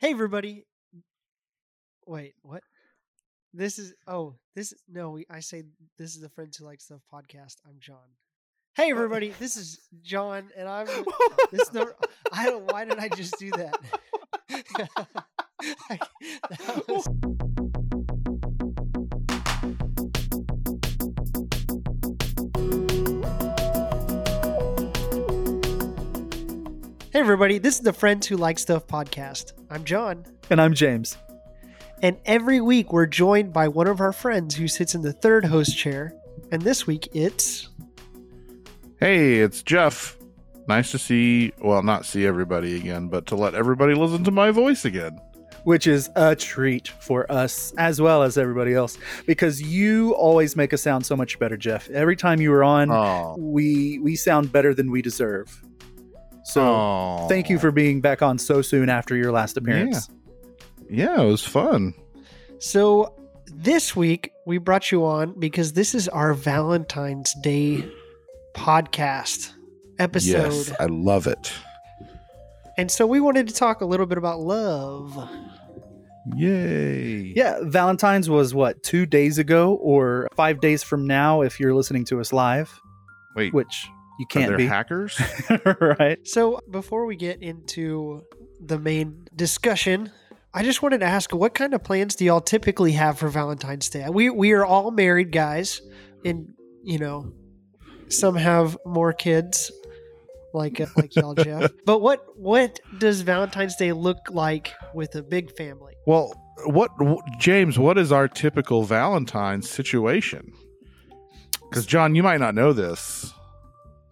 Hey, everybody. Wait, what? This is, oh, this, no, we, I say this is the Friends Who Like Stuff podcast. I'm Jon. Hey, oh. everybody. This is Jon, and I'm, this is the, I don't, why did I just do that? That was- Hey, everybody. This is the Friends Who Like Stuff podcast. I'm Jon. And I'm James. And every week we're joined by one of our friends who sits in the third host chair. And this week it's. Hey, it's Jeff. Nice to see, well, not see everybody again, but to let everybody listen to my voice again. Which is a treat for us as well as everybody else because you always make us sound so much better, Jeff. Every time you were on, Oh, we we sound better than we deserve. So thank you for being back on so soon after your last appearance. Yeah, it was fun. So this week we brought you on because this is our Valentine's Day podcast episode. Yes, I love it. And so we wanted to talk a little bit about love. Yay. Yeah, Valentine's was what, two days ago or five days from now if you're listening to us live, Wait, which you can't there be. hackers? right. So before we get into the main discussion, I just wanted to ask what kind of plans do y'all typically have for Valentine's Day? We we are all married guys and you know some have more kids like uh, like y'all Jeff. But what what does Valentine's Day look like with a big family? well, what, wh- James, what is our typical Valentine's situation? Because, Jon, you might not know this.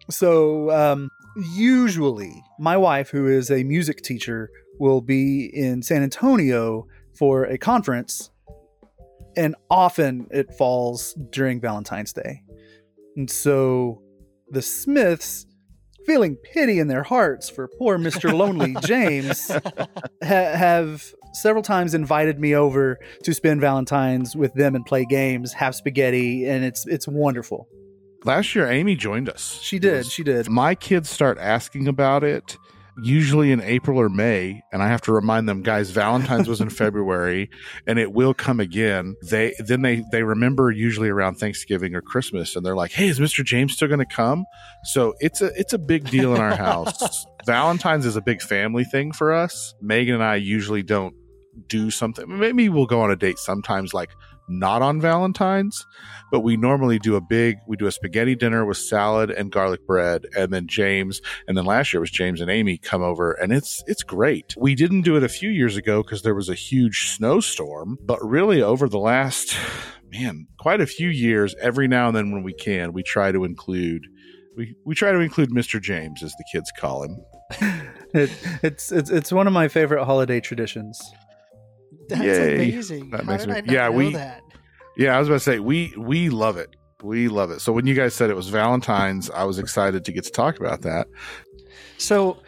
So, um, usually, my wife, who is a music teacher, will be in San Antonio for a conference, and often it falls during Valentine's Day. And so, the Smiths, feeling pity in their hearts for poor Mr. Lonely James, ha- have several times invited me over to spend Valentine's with them and play games, have spaghetti, and it's it's wonderful. Last year, Amy joined us. She did, was she did. my kids start asking about it usually in April or May, and I have to remind them, guys, Valentine's was in February, and it will come again. They then they they remember usually around Thanksgiving or Christmas, and they're like, "Hey, is Mr. James still going to come?" So it's a it's a big deal in our house. Valentine's is a big family thing for us. Megan and I usually don't do something. Maybe we'll go on a date sometimes, like not on Valentine's, but we normally do a big we do a spaghetti dinner with salad and garlic bread and then James and then last year was James and Amy come over and it's it's great. We didn't do it a few years ago cuz there was a huge snowstorm, but really over the last man, quite a few years every now and then when we can, we try to include we, we try to include Mr. James as the kids call him. It, it's it's it's one of my favorite holiday traditions. That's Yay. amazing. That How makes me- yeah, know we- that? Yeah, I was about to say we we love it. We love it. So when you guys said it was Valentine's, I was excited to get to talk about that. So,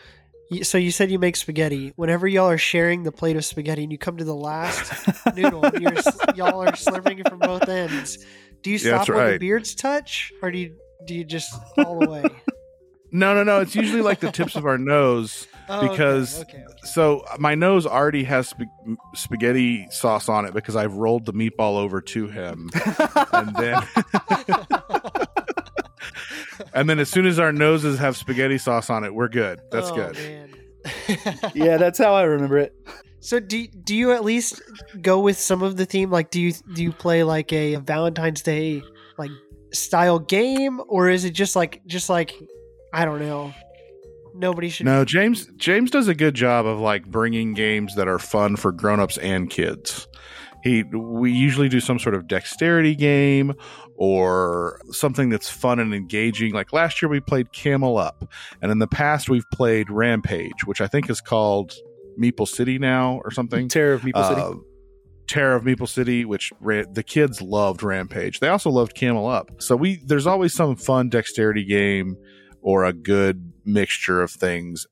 so you said you make spaghetti. Whenever y'all are sharing the plate of spaghetti, and you come to the last noodle, and you're, y'all are slurping it from both ends. Do you stop that's where the beards touch, or do you do you just all the way? No, no, no. It's usually like the tips of our nose. Oh, okay, Because- okay, okay. So my nose already has sp- spaghetti sauce on it because I've rolled the meatball over to him, and then and then as soon as our noses have spaghetti sauce on it, we're good. That's Oh, good. Man. yeah, that's how I remember it. So do do you at least go with some of the theme? Like, do you do you play like a Valentine's Day like style game, or is it just like just like I don't know? Nobody should. No, James James does a good job of like bringing games that are fun for grown-ups and kids. He we usually do some sort of dexterity game or something that's fun and engaging. Like last year we played Camel Up, and in the past we've played Rampage, which I think is called Meeple City now or something. Terror of Meeple City. Uh, Terror of Meeple City, which ra- the kids loved Rampage. They also loved Camel Up. So we there's always some fun dexterity game or a good mixture of things.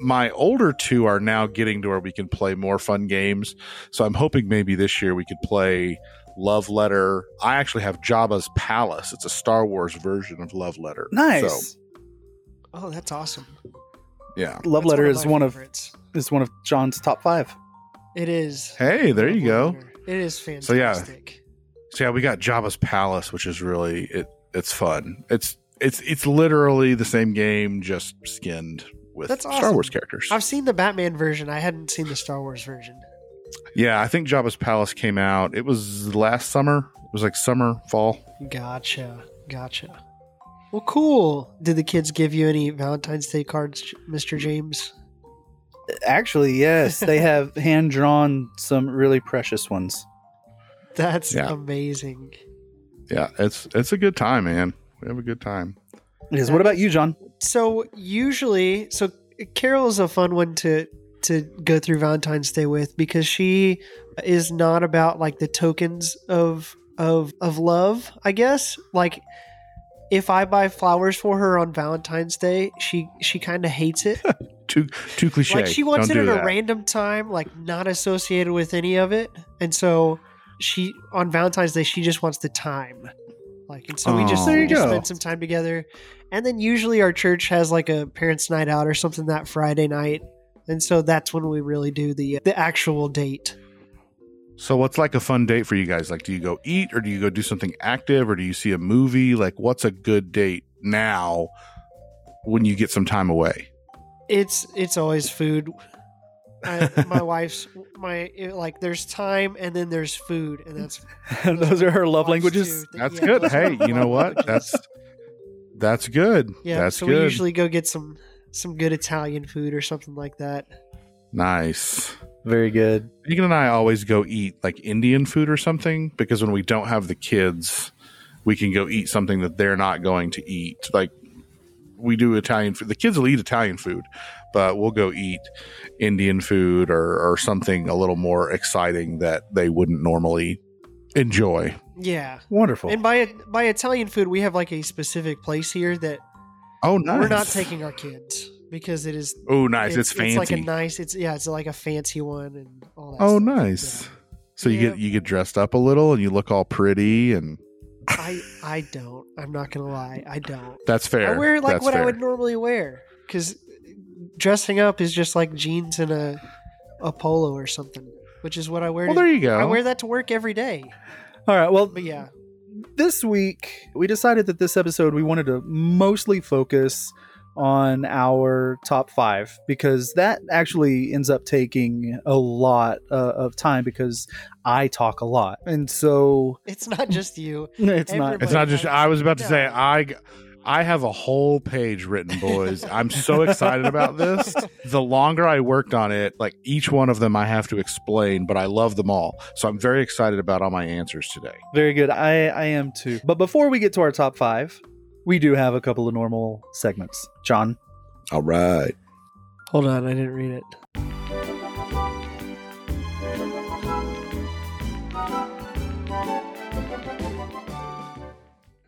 My older two are now getting to where we can play more fun games. So I'm hoping maybe this year we could play Love Letter. I actually have Jabba's Palace. It's a Star Wars version of Love Letter. Nice. So, Oh, that's awesome. yeah. Love That's Letter one is my one of is one of Jon's top five. It is. Hey, there you go. Winter. It is fantastic. So, yeah. So yeah, we got Jabba's Palace, which is really it. It's fun. It's it's it's literally the same game, just skinned with That's Star. Wars characters. I've seen the Batman version. I hadn't seen the Star Wars version. Yeah, I think Jabba's Palace came out. It was last summer. It was like summer, fall. Gotcha. Gotcha. Well, cool. Did the kids give you any Valentine's Day cards, Mr. James? Actually, yes, they have hand drawn some really precious ones. That's Yeah. amazing. Yeah, it's it's a good time, man. We have a good time. It is. What about you, Jon? So usually, so Carol is a fun one to to go through Valentine's Day with because she is not about like the tokens of of of love. I guess like if I buy flowers for her on Valentine's Day, she she kind of hates it. Too too cliche. Like she wants Don't it do at that. a random time, like not associated with any of it. And so she on Valentine's Day she just wants the time. Like and so we just, Oh. There we you just spend some time together. And then usually our church has like a parents' night out or something that Friday night. And so that's when we really do the uh, the actual date. So what's like a fun date for you guys? Like do you go eat or do you go do something active or do you see a movie? Like what's a good date now when you get some time away? It's it's always food. I, my wife's my it- like there's time and then there's food and that's Those are her love languages. too. That's Yeah, good. Hey, you know what? languages. That's that's good. Yeah, that's so good. we usually go get some some good Italian food or something like that. nice. Very good. Megan and I always go eat like Indian food or something because when we don't have the kids, we can go eat something that they're not going to eat. Like we do Italian food. The kids will eat Italian food, but we'll go eat Indian food or, or something a little more exciting that they wouldn't normally enjoy. Yeah. Wonderful. And by by Italian food, we have like a specific place here that Oh, nice. we're not taking our kids because it is Oh, nice. It's, fancy. like a nice. It's yeah, it's like a fancy one and all that. oh, stuff. nice. Yeah. So you Yeah. get you get dressed up a little and you look all pretty and I I don't. I'm not gonna lie. I don't. that's fair. I wear like That's what I would normally wear because dressing up is just like jeans and a a polo or something, which is what I wear. Well, to- there you go. I wear that to work every day. All right. Well, But yeah, this week we decided that this episode we wanted to mostly focus on our top five because that actually ends up taking a lot uh, of time because I talk a lot, and so it's not just you. it's not. It's not just. I was about to say I. I have a whole page written, boys. I'm so excited about this. The longer I worked on it, like each one of them, I have to explain, but I love them all. So I'm very excited about all my answers today. Very good. I I am too. But before we get to our top five, we do have a couple of normal segments. John, All right. Hold on, I didn't read it.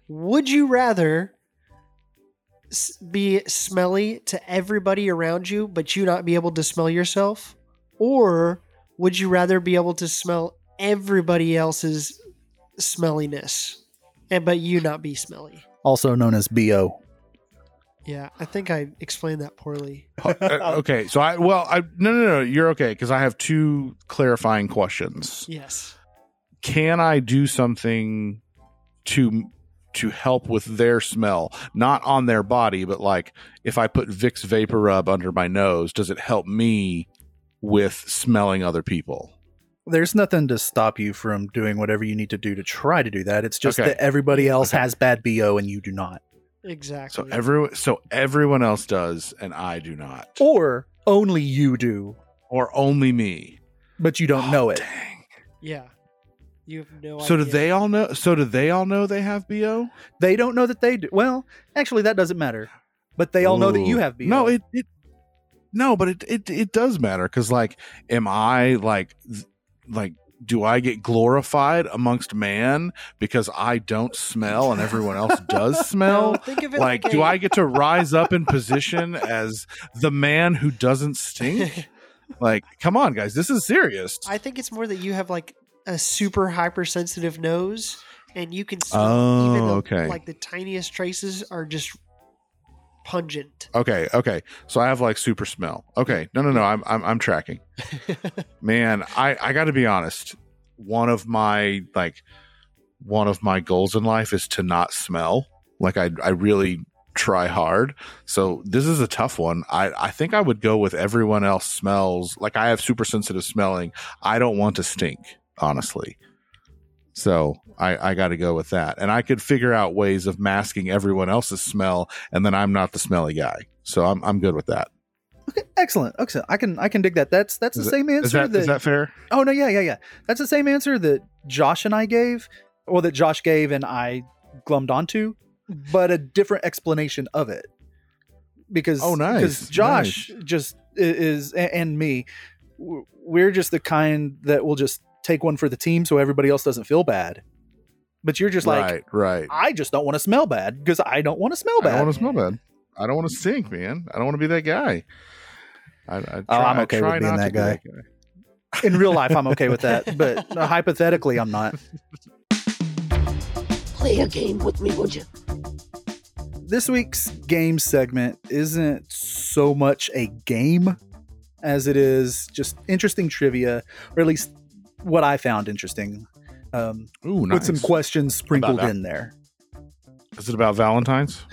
Would you rather s- be smelly to everybody around you, but you not be able to smell yourself? Or would you rather be able to smell everybody else's smelliness, and but you not be smelly? also known as Bo. Yeah, I think I explained that poorly. Uh, okay. So I, well, I, no, no, no, you're okay. Cause I have two clarifying questions. Yes. Can I do something to, to help with their smell? Not on their body, but like if I put Vicks VapoRub under my nose, does it help me with smelling other people? There's nothing to stop you from doing whatever you need to do to try to do that. It's just Okay. that everybody else Okay. has bad BO and you do not. Exactly. So everyone, so everyone else does, and I do not, Or only you do, or only me. but you don't Oh, know it. Dang. Yeah. You have no So do they all know? So do they all know they have bo? They don't know that they do. Well, actually, that doesn't matter. But they all know that you have BO. No, it, it no, but it it it does matter because like, am I like like do I get glorified amongst man because I don't smell and everyone else does No, smell? think of it Like, like, do a- I get to rise up in position as the man who doesn't stink? Like, come on, guys, this is serious. I think it's more that you have like a super hypersensitive nose, and you can smell Oh, even okay. like the tiniest traces are just pungent. Okay, okay. So I have like super smell. Okay, no, no, no. I'm I'm, I'm tracking. Man, I I got to be honest. One of my like one of my goals in life is to not smell. Like I I really try hard. So this is a tough one. I I think I would go with everyone else smells. Like I have super sensitive smelling. I don't want to stink, honestly. So I, I got to go with that. And I could figure out ways of masking everyone else's smell, and then I'm not the smelly guy. So I'm I'm good with that. Okay, excellent. Excellent. I can I can dig that. That's that's Is the it- same answer Is that, that, is that fair? Oh no, yeah, yeah, yeah. That's the same answer that Josh and I gave, or that Josh gave and I glummed onto, but a different explanation of it. Because Oh, nice, Because Josh just is and me, we're just the kind that will just take one for the team so everybody else doesn't feel bad. But you're just like, right, right. I just don't want to smell bad because I don't want to smell bad. I don't want to smell bad. I don't want to stink, man. I don't want to be that guy. I, I try, Oh, I'm I okay with being that to be guy. guy. In real life, I'm okay with that, but uh, hypothetically, I'm not. Play a game with me, would you? this week's game segment isn't so much a game as it is just interesting trivia, or at least what I found interesting, um, Ooh, nice. with some questions sprinkled in there. Is it about Valentine's,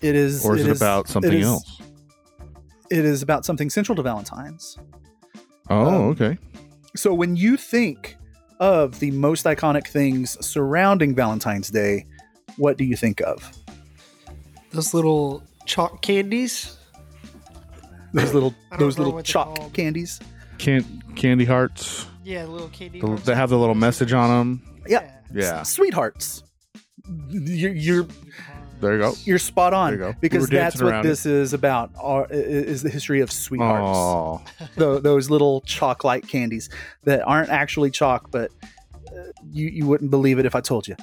It is, or is it, is- about something it is- else? It is about something central to Valentine's. Oh, um, okay. So when you think of the most iconic things surrounding Valentine's Day, what do you think of? Those little chalk candies. Those little, those little chalk candies. Can candy hearts. Yeah, little candy. The- hearts. they have the little message on them. Yeah. Yeah, sweethearts. You're, you're there you go. You're spot on There you go. We because were that's dancing what around this is about. Are, i- is the history of sweethearts? Oh, Tho- those little chalk-like candies that aren't actually chalk, but uh, you you wouldn't believe it if I told you.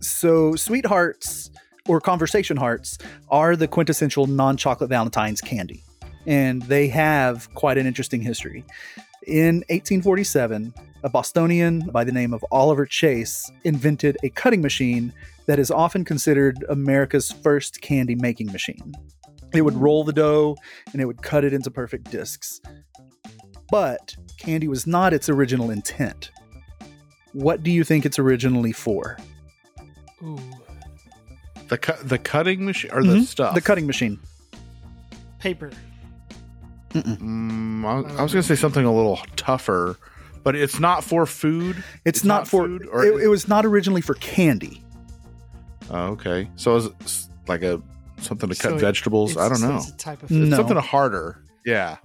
So, sweethearts or conversation hearts are the quintessential non-chocolate Valentine's candy, and they have quite an interesting history. In 1847, a Bostonian by the name of Oliver Chase invented a cutting machine that is often considered America's first candy making machine. It would roll the dough and it would cut it into perfect discs. But candy was not its original intent. What do you think it's originally for? Ooh, the cut the cutting machine or the Mhm. stuff. The cutting machine. paper. Mm, I, I was gonna say something a little tougher, but it's not for food. It's, It's not, not for food, or it, is- it was not originally for candy. Oh, okay, so is it like a something to cut So it- vegetables? I don't know. It's a type of No. Something harder. Yeah.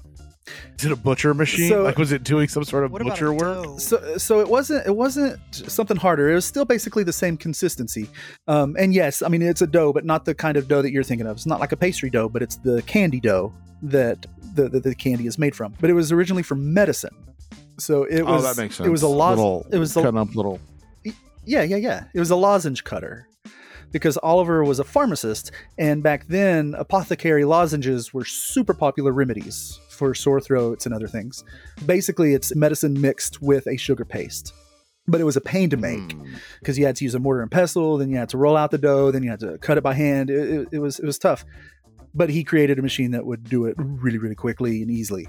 Is it a butcher machine? So- like was it doing some sort of butcher work? So so it wasn't it wasn't something harder. It was still basically the same consistency. Um, and yes, I mean it's a dough, but not the kind of dough that you're thinking of. It's not like a pastry dough, but it's the candy dough that the the, the candy is made from. But it was originally for medicine. So it oh, was that makes sense. it was a lot Little, it was a, cutting up little. Yeah, yeah, yeah. It was a lozenge cutter because Oliver was a pharmacist, and back then, apothecary lozenges were super popular remedies for sore throats and other things. Basically, it's medicine mixed with a sugar paste. But it was a pain to make Hmm. because you had to use a mortar and pestle, then you had to roll out the dough, then you had to cut it by hand. It, it, it was it was tough. But he created a machine that would do it really, really quickly and easily.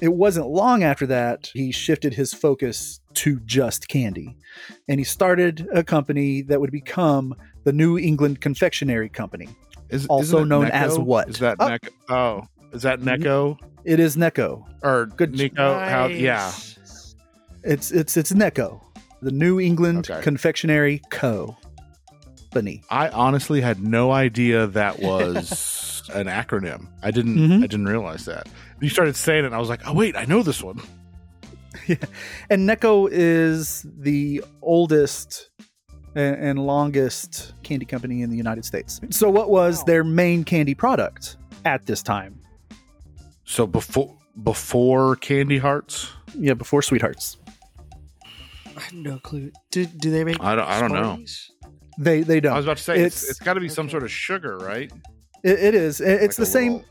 It wasn't long after that he shifted his focus to just candy and he started a company that would become the New England Confectionery Company. Is, Also known Necco? as what? Is that Oh. Necco? Oh, is that Necco It is Necco. or Good- Nico? How? Yeah. It's it's it's Necco, the New England Okay. Confectionery Co. Company. I honestly had no idea that was an acronym. I didn't. Mhm. I didn't realize that. You started saying it, and I was like, "Oh wait, I know this one." Yeah. And Necco is the oldest and, and longest candy company in the United States. So, what was Wow. their main candy product at this time? So before before Candy Hearts, Yeah, before Sweethearts. I have no clue. Do do they make? I don't. I don't know. They they don't. I was about to say it's, It's- it's got to be some sort of sugar, right? It, it is. It- it's Like the same. little-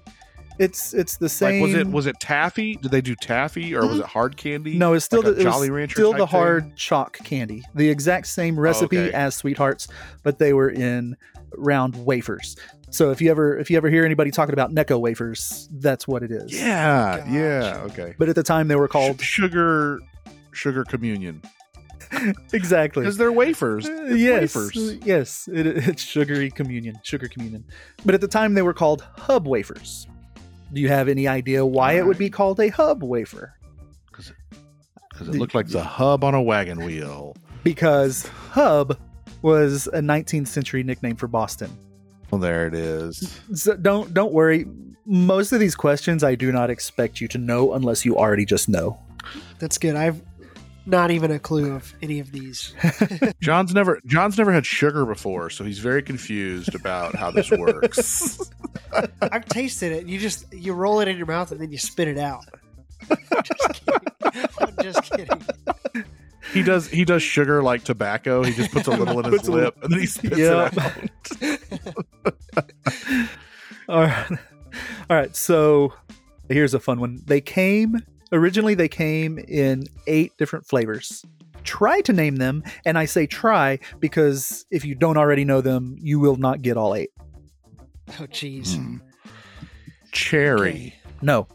It's it's the same. Like was it was it taffy? Did they do taffy or was mm-hmm. it hard candy? No, it's still like the, Jolly Rancher still type the thing? hard chalk candy. The exact same recipe okay. as Sweethearts, but they were in round wafers. So if you ever if you ever hear anybody talking about Necco wafers, that's what it is. Yeah, Gotcha. yeah, okay. But at the time they were called Sh- sugar, sugar communion exactly. because they're wafers. Uh, It's yes, wafers. yes, it, it's sugary communion, sugar communion. But at the time, they were called hub wafers. Do you have any idea why it would be called a hub wafer? because it looked like the hub on a wagon wheel. Because hub was a 19th century nickname for Boston. Well, there it is. So don't don't worry. Most of these questions I do not expect you to know unless you already just know. That's good. I've not even a clue of any of these. Jon's never Jon's never had sugar before, so he's very confused about how this works. I've tasted it. You just you roll it in your mouth and then you spit it out. just kidding. I'm just kidding. He does he does sugar like tobacco. He just puts a little in his Puts lip and then he spits Yep. it out. All right. All right. So here's a fun one. They came originally they came in eight different flavors. Try to name them, and I say try because if you don't already know them, you will not get all eight. Oh jeez. Hmm. Cherry, Okay. No,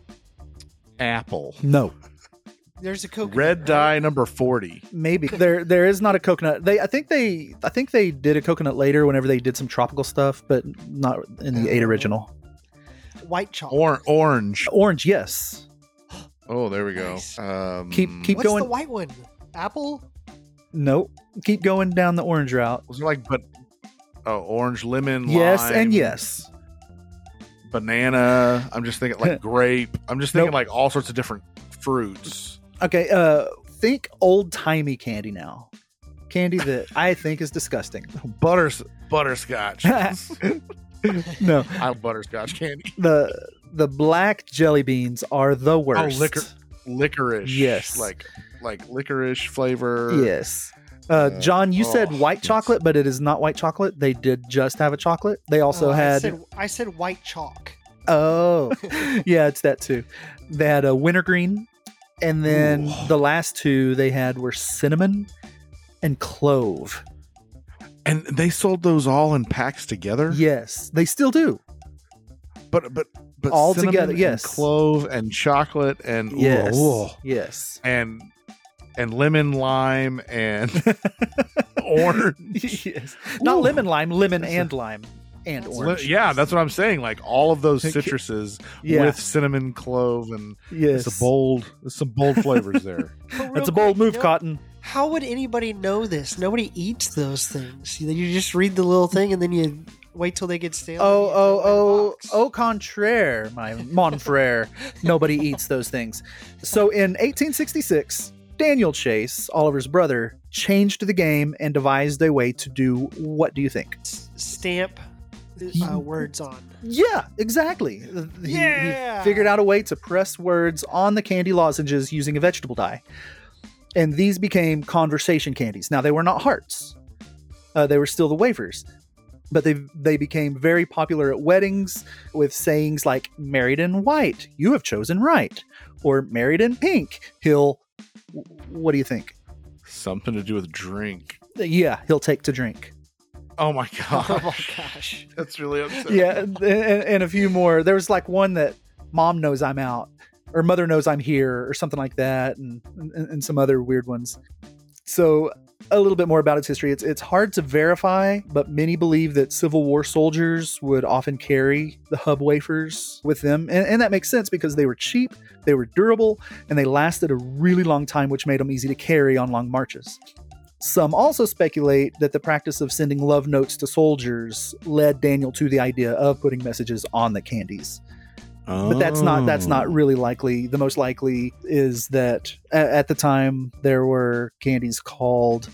apple, no, There's a coconut. red right? dye number forty. maybe there there is not a coconut. They I think they I think they did a coconut later whenever they did some tropical stuff, but not in the eight original. White chocolate. Or, orange. Orange, yes. Oh, there we go. Nice. Um, Keep- keep- What's going- the white one? Apple. Nope. Keep going down the orange route. Was it like but oh orange lemon? Yes lime, and yes. Banana. I'm just thinking like grape. I'm just thinking Nope. like all sorts of different fruits. Okay, uh think old timey candy now. Candy that I think is disgusting. Butters butterscotch. no, I love butterscotch candy. the the black jelly beans are the worst. Oh, liquor- Licorice. Yes. Like like licorice flavor. Yes. Uh, Jon, you said oh, white yes. chocolate, but it is not white chocolate. They did just have a chocolate. They also Oh, I had said, I said white chalk. oh, yeah, it's that too. They had a wintergreen, and then Ooh. the last two they had were cinnamon and clove. And they sold those all in packs together. Yes, they still do. But but but All together, and yes. clove and chocolate and Yes, ooh, ooh. yes. and and lemon lime and orange. yes. Not Ooh. lemon lime, lemon and lime and That's- Li- orange. yeah, that's what I'm saying. Like all of those citruses Yeah. with cinnamon, clove, and yes. it's a bold, there's some bold flavors there. But That's a bold quick, move, you know, Cotton. How would anybody know this? Nobody eats those things. You, you just read the little thing and then you wait till they get stale. and Oh, oh, them in a oh, oh, box. au contraire, my mon frere. Nobody eats those things. So in 1866, Daniel Chase, Oliver's brother, changed the game and devised a way to do what do you think? Stamp He- uh, words on. Yeah, exactly. He- He, Yeah. figured out a way to press words on the candy lozenges using a vegetable dye. And these became conversation candies. Now, they were not hearts, uh, they were still the wafers. But they they became very popular at weddings with sayings like "married in white, you have chosen right," or "married in pink, he'll." What do you think? Something to do with drink. Yeah, he'll take to drink. Oh my Oh my gosh, oh gosh. that's really upsetting. yeah, and, and a few more. There was like one that mom knows I'm out, or mother knows I'm here, or something like that, and and, and some other weird ones. So a little bit more about its history. It's it's hard to verify, but many believe that Civil War soldiers would often carry the hub wafers with them, and, and that makes sense because they were cheap, they were durable, and they lasted a really long time, which made them easy to carry on long marches. Some also speculate that the practice of sending love notes to soldiers led Daniel to the idea of putting messages on the candies. But that's not that's not Oh. really likely. The most likely is that a- at the time there were candies called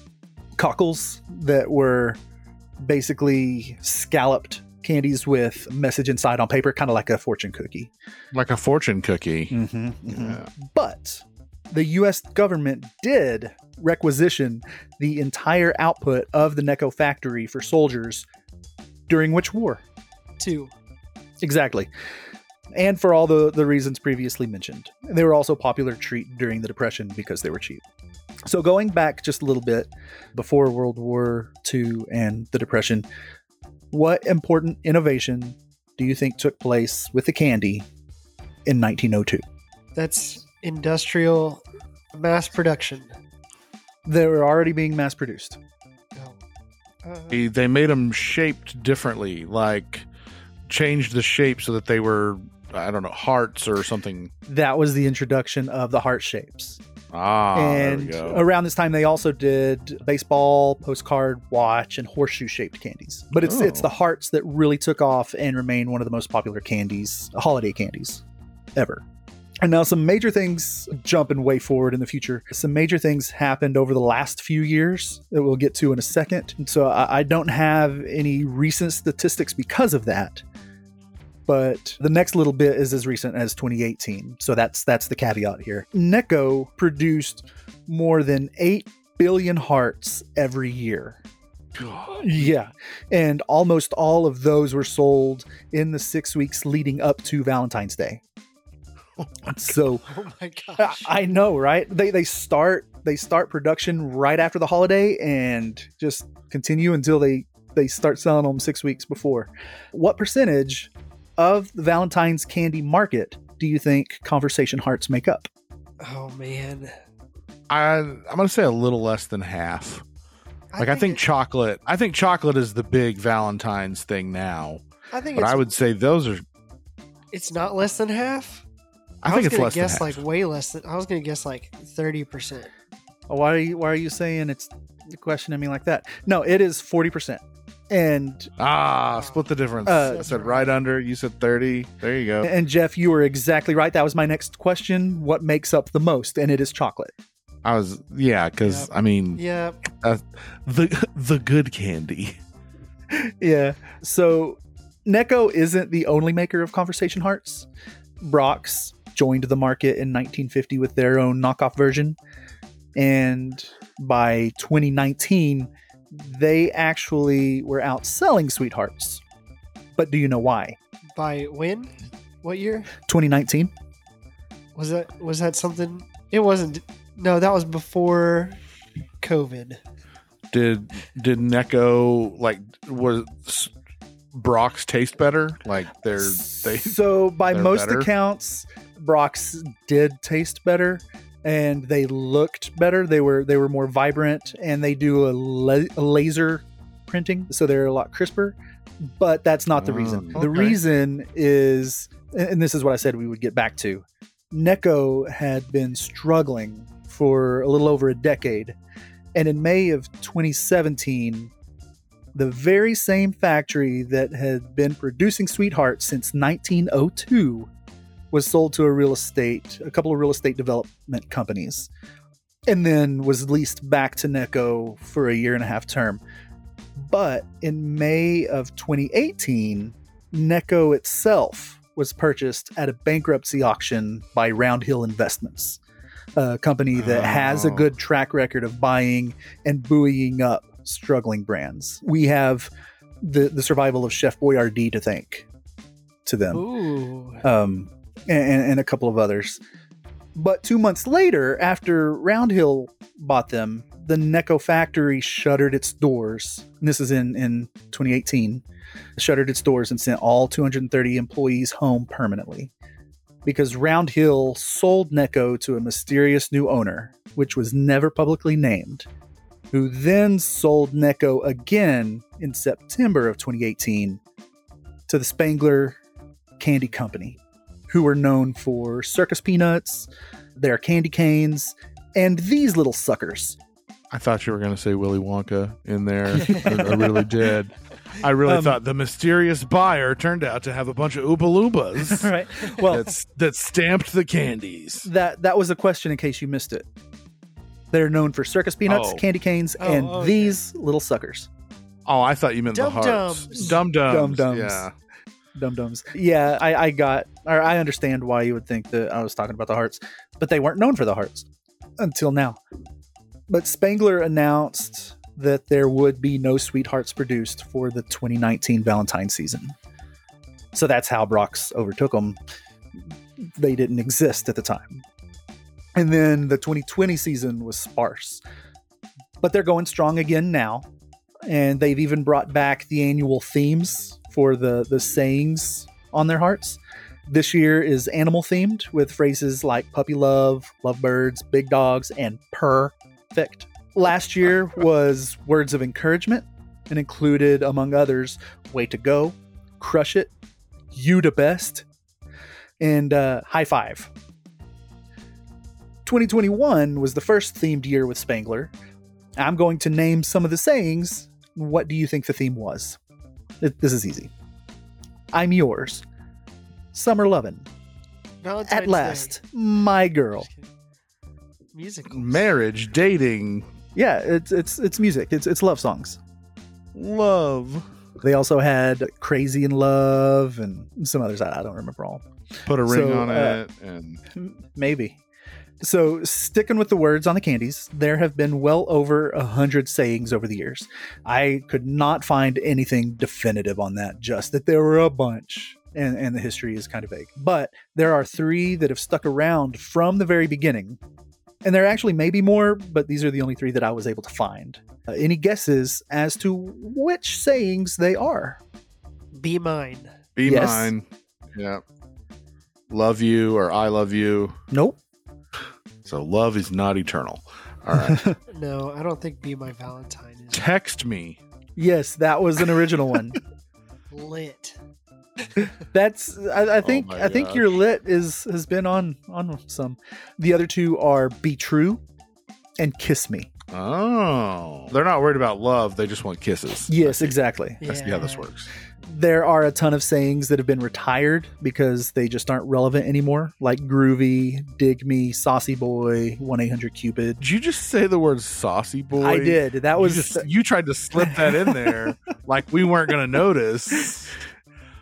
cockles that were basically scalloped candies with message inside on paper, kind of like a fortune cookie. like a fortune cookie. Mm-hmm, Yeah. But the US government did requisition the entire output of the Necco factory for soldiers during which war? Two. Exactly. And for all the, the reasons previously mentioned. They were also a popular treat during the Depression because they were cheap. So, going back just a little bit before World War II and the Depression, What important innovation do you think took place with the candy in 1902? That's industrial mass production. They were already being mass produced. Oh. Uh, They- They made them shaped differently, like changed the shape so that they were, I don't know, hearts or something. That was the introduction of the heart shapes. Ah, there we and go. around this time, they also did baseball, postcard, watch, and horseshoe shaped candies. But it's it's Oh. the hearts that really took off and remain one of the most popular candies, holiday candies, ever. And now some major things jumping way forward in the future. Some major things happened over the last few years that we'll get to in a second. And so I, I don't have any recent statistics because of that. But the next little bit is as recent as 2018. So that's that's the caveat here. Necco produced more than 8 billion hearts every year. Yeah. And almost all of those were sold in the 6 weeks leading up to Valentine's Day. So oh my I- gosh. I know, right? They they start they start production right after the holiday and just continue until they they start selling them 6 weeks before. What percentage of the Valentine's candy market do you think conversation hearts make up? oh man. I, I'm going to say a little less than half. Like I think, it- chocolate. I think chocolate is the big Valentine's thing now, I think but it's, I would say those are. it's not less than half. I, was think it's gonna less guess than half. like way less than I was gonna guess like thirty percent. Oh, Why are you why are you saying it's questioning me like that? No, it is 40%. And ah, split the difference. Uh, I said right under. You said thirty. There you go. and Jeff, you were exactly right. That was my next question. What makes up the most? And it is chocolate. I was yeah, because Yep. I mean Yeah. the the good candy. yeah. So Necco isn't the only maker of conversation hearts. Brach's joined the market in 1950 with their own knockoff version. And by 2019, they actually were outselling Sweethearts. But do you know why? By when? What year? 2019? Was that was that something it wasn't no, that was before COVID. Did did Necco like was Brach's taste better? Like they're they so by most better? accounts, Brach's did taste better and they looked better. They were they were more vibrant and they do a, la- a laser printing, so they're a lot crisper. But that's not the reason. Oh, The reason is, and this is what I said we would get back to. Necco had been struggling for a little over a decade, and in May of 2017, the very same factory that had been producing Sweetheart since 1902 was sold to a real estate, a couple of real estate development companies, and then was leased back to Necco for a year and a half term. But in May of 2018, Necco itself was purchased at a bankruptcy auction by Round Hill Investments, a company that has a Oh. good track record of buying and buoying up struggling brands. We have the the survival of Chef Boyardee to thank to them Ooh. um, and, and a couple of others. But two months later, after Round Hill bought them, the Necco factory shuttered its doors. This is in, in 2018. Shuttered its doors and sent all 230 employees home permanently because Round Hill sold Necco to a mysterious new owner, which was never publicly named, who then sold Necco again in September of 2018 to the Spangler Candy Company, who were known for circus peanuts, their candy canes, and these little suckers. I thought you were going to say Willy Wonka in there. I, I really did. I really Um, thought the mysterious buyer turned out to have a bunch of Oompa Loompas All right. Well, that's, that stamped the candies. that that was a question in case you missed it. They're known for circus peanuts, Oh. candy canes, Oh, and okay. these little suckers. Oh, I thought you meant the Dum hearts. Dums. Dum dums. Dum Dums. Yeah. Dum dums. Yeah, I, I got, or I understand why you would think that I was talking about the hearts, but they weren't known for the hearts until now. But Spangler announced that there would be no sweethearts produced for the 2019 Valentine season. So that's how Brach's overtook them. They didn't exist at the time. And then the 2020 season was sparse. But they're going strong again now. and they've even brought back the annual themes for the the sayings on their hearts. This year is animal themed with phrases like puppy love, lovebirds, big dogs, and perfect. Last year was words of encouragement and included, among others, way to go, crush it, you the best, and uh, high five. 2021 was the first themed year with Spangler. I'm going to name some of the sayings. What do you think the theme was? Th- This is easy. I'm yours. Summer lovin'. Valentine's At Day. last, my girl. Just kidding. Musicals. Marriage, dating, Yeah, it's it's it's music. It's it's love songs. love. They also had Crazy in Love and some others. I I don't remember all. Put a ring So, on uh, it, and Maybe. So, sticking with the words on the candies, there have been well over a hundred sayings over the years. I could not find anything definitive on that, just that there were a bunch, and, and the history is kind of vague. But there are three that have stuck around from the very beginning. And there actually may be more, but these are the only three that I was able to find. Uh, any guesses as to which sayings they are? Be mine. be Yes. mine. Yeah. Love you or I love you. Nope. So love is not eternal. All right. No, I don't think Be My Valentine is Text me. yes, that was an original one. lit. That's I, I think oh my I think your lit is has been on on some. The other two are be true and kiss me. Oh. They're not worried about love. They just want kisses. Yes, exactly. That's Yeah. how this works. There are a ton of sayings that have been retired because they just aren't relevant anymore, like groovy, dig me, saucy boy, one eight hundred Cupid. Did you just say the word saucy boy? I did. That was you, just, you tried to slip that in there like we weren't going to notice.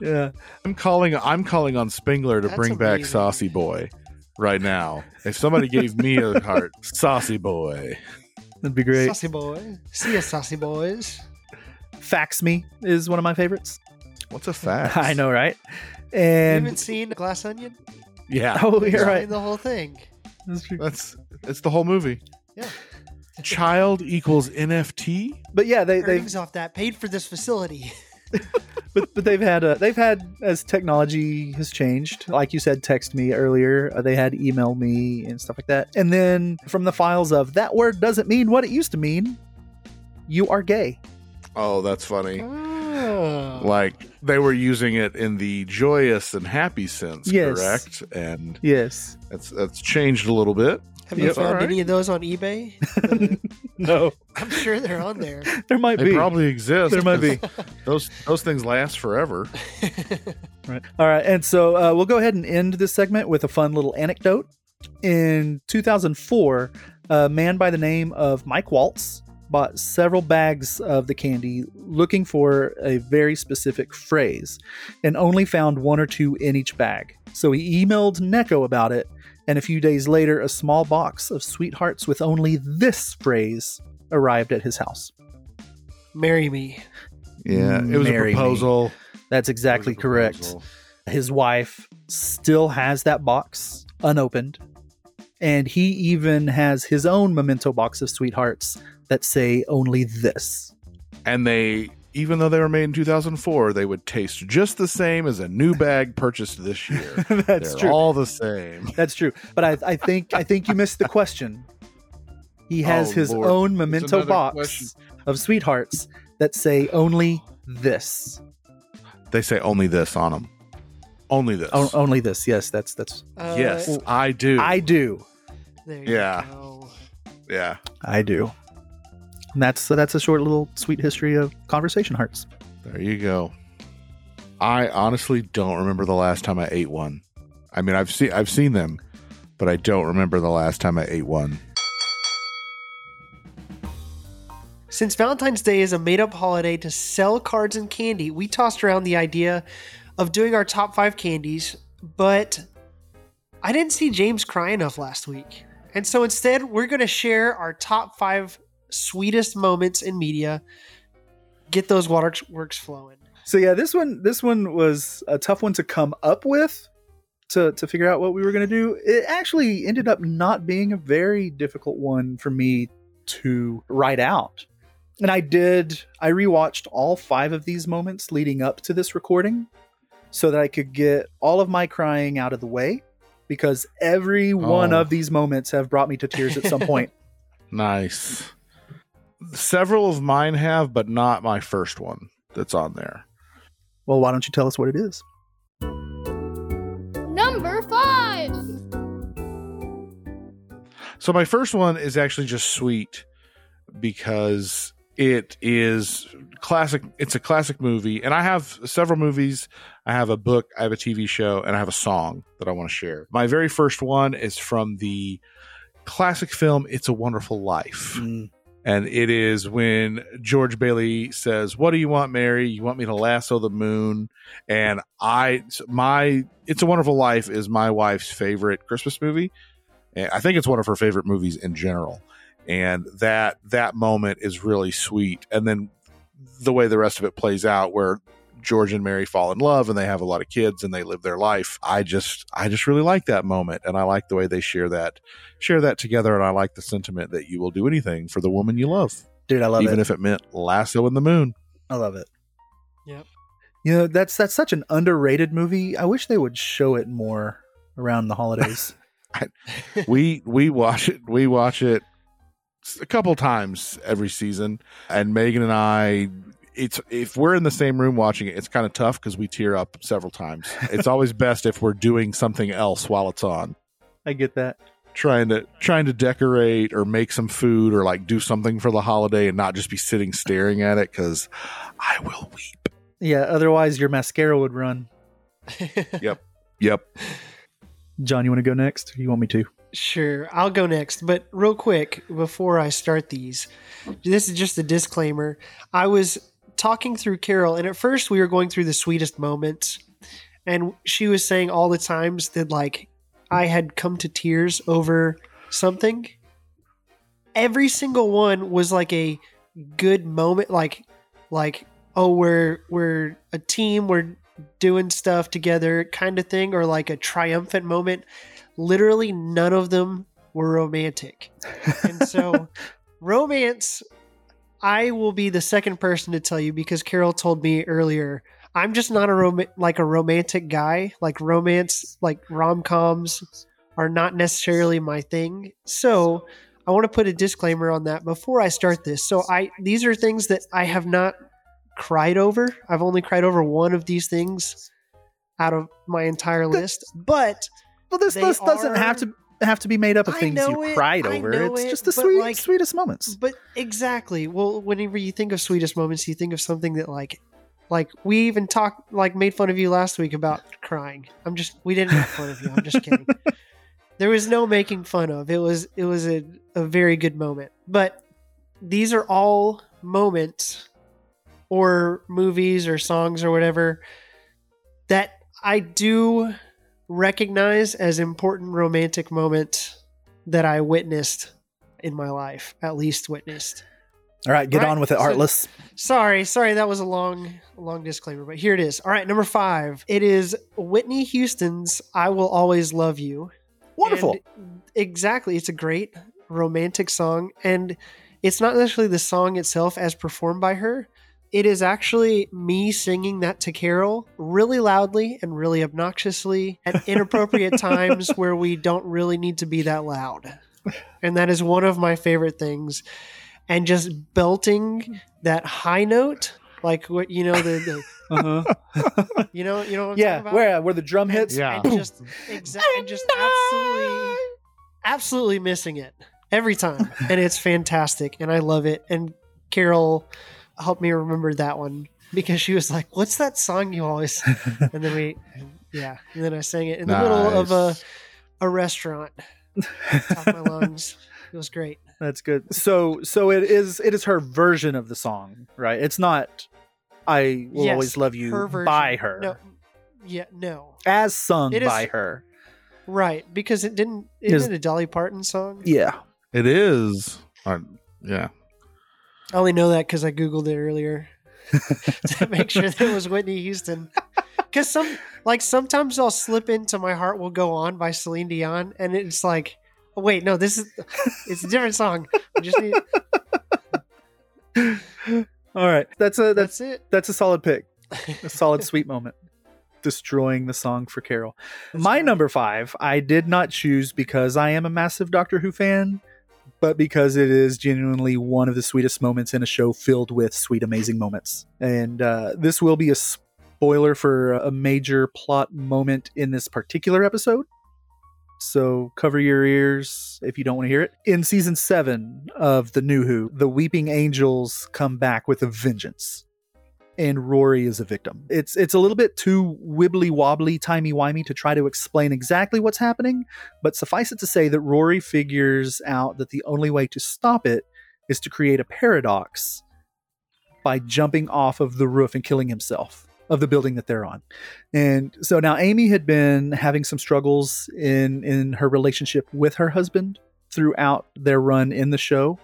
yeah. I'm calling. I'm calling on Spangler to That's bring back. Saucy Boy right now. If somebody gave me a heart, Saucy Boy. That'd be great. Saucy boy. See ya, saucy boys. Fax me is one of my favorites. What's a fact? I know, right? you And haven't seen Glass Onion? Yeah, oh, you're Explain right. The whole thing. That's true. that's it's the whole movie. Yeah. Child equals NFT. But yeah, they they Earnings off that paid for this facility. but but they've had uh, they've had as technology has changed like you said text me earlier uh, they had email me and stuff like that and then from the files of that word doesn't mean what it used to mean you are gay Oh, that's funny. Oh. Like they were using it in the joyous and happy sense, Yes. correct? And yes it's it's changed a little bit. Have you That's found all right. any of those on eBay? Uh, no I'm sure they're on there. there might They be probably exist. there might be Those those things last forever. right all right and so uh, we'll go ahead and end this segment with a fun little anecdote in 2004 a man by the name of mike waltz bought several bags of the candy looking for a very specific phrase and only found one or two in each bag. So he emailed Necco about it, and a few days later, a small box of sweethearts with only this phrase arrived at his house. Marry me. Yeah, it was Marry a me. proposal. That's exactly was a correct. His wife still has that box unopened, and he even has his own memento box of sweethearts that say only this. And they, even though they were made in 2004, they would taste just the same as a new bag purchased this year. That's They're true. all the same. That's true. But I, I think I think you missed the question. He has Oh, his Lord. own memento box question. of sweethearts that say only this. They say only this on them. Only this. O- only this. Yes, that's that's. Uh, yes, I do. I do. There you Yeah. go. yeah. I do. And that's so that's a short little sweet history of conversation hearts. There you go. I honestly don't remember the last time I ate one. I mean, I've seen I've seen them, but I don't remember the last time I ate one. Since Valentine's Day is a made up holiday to sell cards and candy, we tossed around the idea of doing our top five candies, but I didn't see James cry enough last week. And so instead, we're going to share our top five sweetest moments in media. Get those waterworks flowing. So yeah, this one this one was a tough one to come up with to to figure out what we were going to do. It actually ended up not being a very difficult one for me to write out. And I did, I rewatched all five of these moments leading up to this recording so that I could get all of my crying out of the way because every one Oh. of these moments have brought me to tears at some point. Nice. Several of mine have, but not my first one that's on there. Well, why don't you tell us what it is? Number five. So my first one is actually just sweet because it is classic. It's a classic movie, and I have several movies. I have a book, I have a TV show, and I have a song that I want to share. My very first one is from the classic film "It's a Wonderful Life." Mm, and it is when George Bailey says, "What do you want, Mary? You want me to lasso the moon?" And I, my, "It's a Wonderful Life" is my wife's favorite Christmas movie. And I think it's one of her favorite movies in general. And that that moment is really sweet. And then the way the rest of it plays out, where George and Mary fall in love and they have a lot of kids and they live their life. I just I just really like that moment and I like the way they share that share that together and I like the sentiment that you will do anything for the woman you love, dude, I love even it. Even if it meant lasso in the moon. I love it. Yep. You know, that's that's such an underrated movie. I wish they would show it more around the holidays. we we watch it we watch it a couple times every season and Megan and I it's if we're in the same room watching it it's kind of tough because we tear up several times it's always best if we're doing something else while it's on I get that. trying to trying to decorate or make some food or like do something for the holiday and not just be sitting staring at it because I will weep. Yeah, otherwise your mascara would run. Yep. Yep. Jon, you want to go next? Or you want me to? Sure, I'll go next. But real quick, before I start these, this is just a disclaimer. I was talking through Carol, and at first we were going through the sweetest moments, and she was saying all the times that like I had come to tears over something. Every single one was like a good moment, like like oh we're we're a team, we're doing stuff together kind of thing, or like a triumphant moment literally none of them were romantic. And so, romance, I will be the second person to tell you because Carol told me earlier. I'm just not a rom- like a romantic guy. Like romance, like rom coms, are not necessarily my thing. So I want to put a disclaimer on that before I start this. So I these are things that I have not cried over. I've only cried over one of these things out of my entire list, but Well, this list doesn't have to have to be made up of I things you it, cried over. It's it, just the sweet, like- sweetest moments. But exactly. Well, whenever you think of sweetest moments, you think of something that like like we even talked like made fun of you last week about crying. I'm just we didn't make fun of you. I'm just kidding. there was no making fun of. It was it was a, a very good moment. But these are all moments or movies or songs or whatever that I do recognize as important romantic moment that I witnessed in my life, at least witnessed. All right, get All right, on with it, so- Artless. Sorry, sorry, that was a long, long disclaimer, but here it is. All right, number five. It is Whitney Houston's "I Will Always Love You." Wonderful. And exactly, it's a great romantic song, and it's not necessarily the song itself as performed by her. It is actually me singing that to Carol really loudly and really obnoxiously at inappropriate times where we don't really need to be that loud. And that is one of my favorite things. And just belting that high note, like what you know the, Uh-huh. you know you know what I'm yeah, talking about? where where the drum And- hits. Yeah. and just exactly just absolutely absolutely missing it every time and it's fantastic and i love it and carol helped me remember that one because she was like what's that song you always and then we yeah and then i sang it in the middle of a, a restaurant top my lungs it was great That's good. So so it is it is her version of the song, right? It's not I will Yes, always love you her by her. no yeah no As sung It is- by her. right because it didn't Is- isn't it a dolly parton song Yeah. It is. Uh, yeah. I only know that because I googled it earlier to make sure that it was Whitney Houston. Because some, like, sometimes I'll slip into "My Heart Will Go On" by Celine Dion, and it's like, oh, wait, no, this is it's a different song. Just need. All right, that's a that's That's it. that's a solid pick. A solid sweet moment. Destroying the song for Carol. That's My right. number five, I did not choose because I am a massive Doctor Who fan, but because it is genuinely one of the sweetest moments in a show filled with sweet, amazing moments. And uh, this will be a spoiler for a major plot moment in this particular episode. So cover your ears if you don't want to hear it. In season seven of The New Who, the Weeping Angels come back with a vengeance and Rory is a victim. It's it's a little bit too wibbly wobbly, timey wimey to try to explain exactly what's happening, but suffice it to say that Rory figures out that the only way to stop it is to create a paradox by jumping off of the roof and killing himself of the building that they're on. And so now Amy had been having some struggles in in her relationship with her husband throughout their run in the show.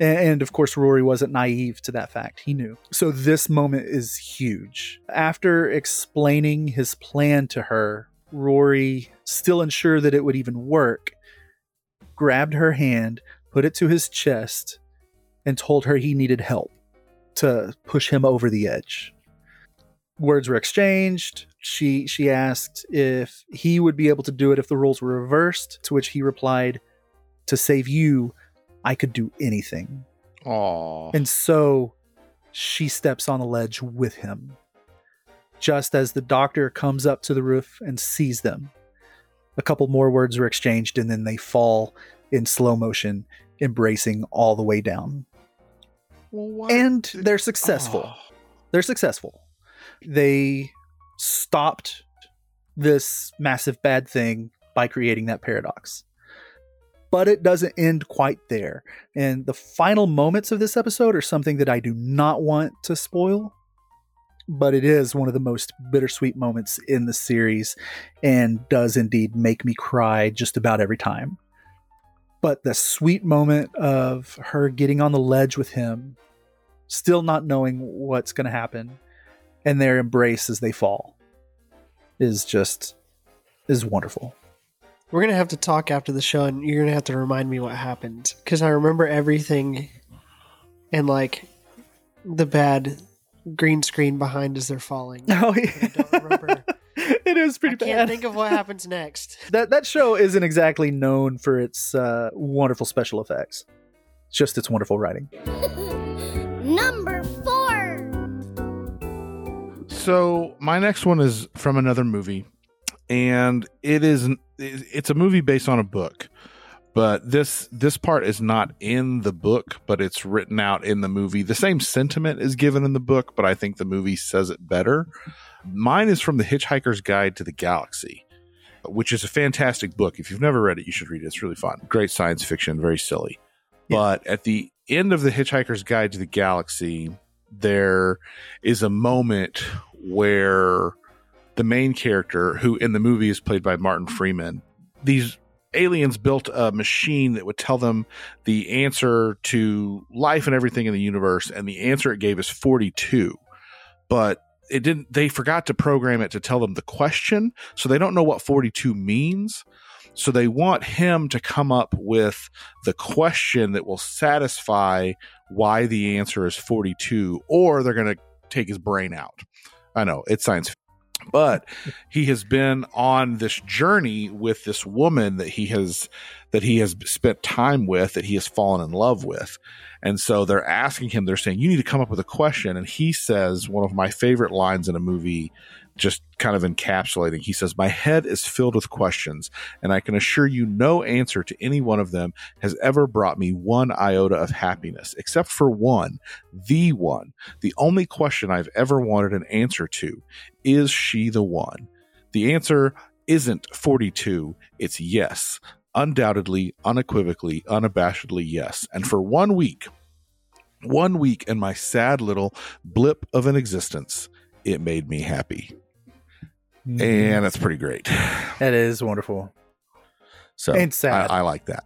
And of course, Rory wasn't naive to that fact. He knew. So this moment is huge. After explaining his plan to her, Rory, still unsure that it would even work, grabbed her hand, put it to his chest, and told her he needed help to push him over the edge. Words were exchanged. She she asked if he would be able to do it if the roles were reversed, to which he replied, "To save you, I could do anything. Aw. And so she steps on the ledge with him. Just as the doctor comes up to the roof and sees them, a couple more words are exchanged and then they fall in slow motion, embracing all the way down. Why And they're successful. Oh. They're successful. They stopped this massive bad thing by creating that paradox. But it doesn't end quite there. And the final moments of this episode are something that I do not want to spoil. But it is one of the most bittersweet moments in the series and does indeed make me cry just about every time. But the sweet moment of her getting on the ledge with him, still not knowing what's going to happen, and their embrace as they fall is just is wonderful. We're gonna have to talk after the show, and you're gonna have to remind me what happened because I remember everything, and like the bad green screen behind as they're falling. Oh, yeah, I don't remember. it is I pretty can't think of what happens next. that that show isn't exactly known for its uh, wonderful special effects. It's just its wonderful writing. Number four. So my next one is from another movie, and it is it's a movie based on a book, but this this part is not in the book, but it's written out in the movie. The same sentiment is given in the book, but I think the movie says it better. Mine is from The Hitchhiker's Guide to the Galaxy, which is a fantastic book. If you've never read it, you should read it. It's really fun. Great science fiction, very silly. Yeah. But at the end of The Hitchhiker's Guide to the Galaxy, there is a moment where the main character, who in the movie is played by Martin Freeman, these aliens built a machine that would tell them the answer to life and everything in the universe, and the answer it gave is 42. But it didn't, they forgot to program it to tell them the question, so they don't know what 42 means. So they want him to come up with the question that will satisfy why the answer is 42, or they're going to take his brain out. I know it's science but he has been on this journey with this woman that he has that he has spent time with that he has fallen in love with. And so they're asking him, they're saying, You need to come up with a question. And he says one of my favorite lines in a movie, just kind of encapsulating. He says, My head is filled with questions, and I can assure you no answer to any one of them has ever brought me one iota of happiness, except for one, the one. The only question I've ever wanted an answer to is she the one? The answer isn't 42, it's yes. Undoubtedly, unequivocally, unabashedly yes. And for one week, one week in my sad little blip of an existence, it made me happy. Mm-hmm. And that's pretty great. that is wonderful. So And sad. I, I like that.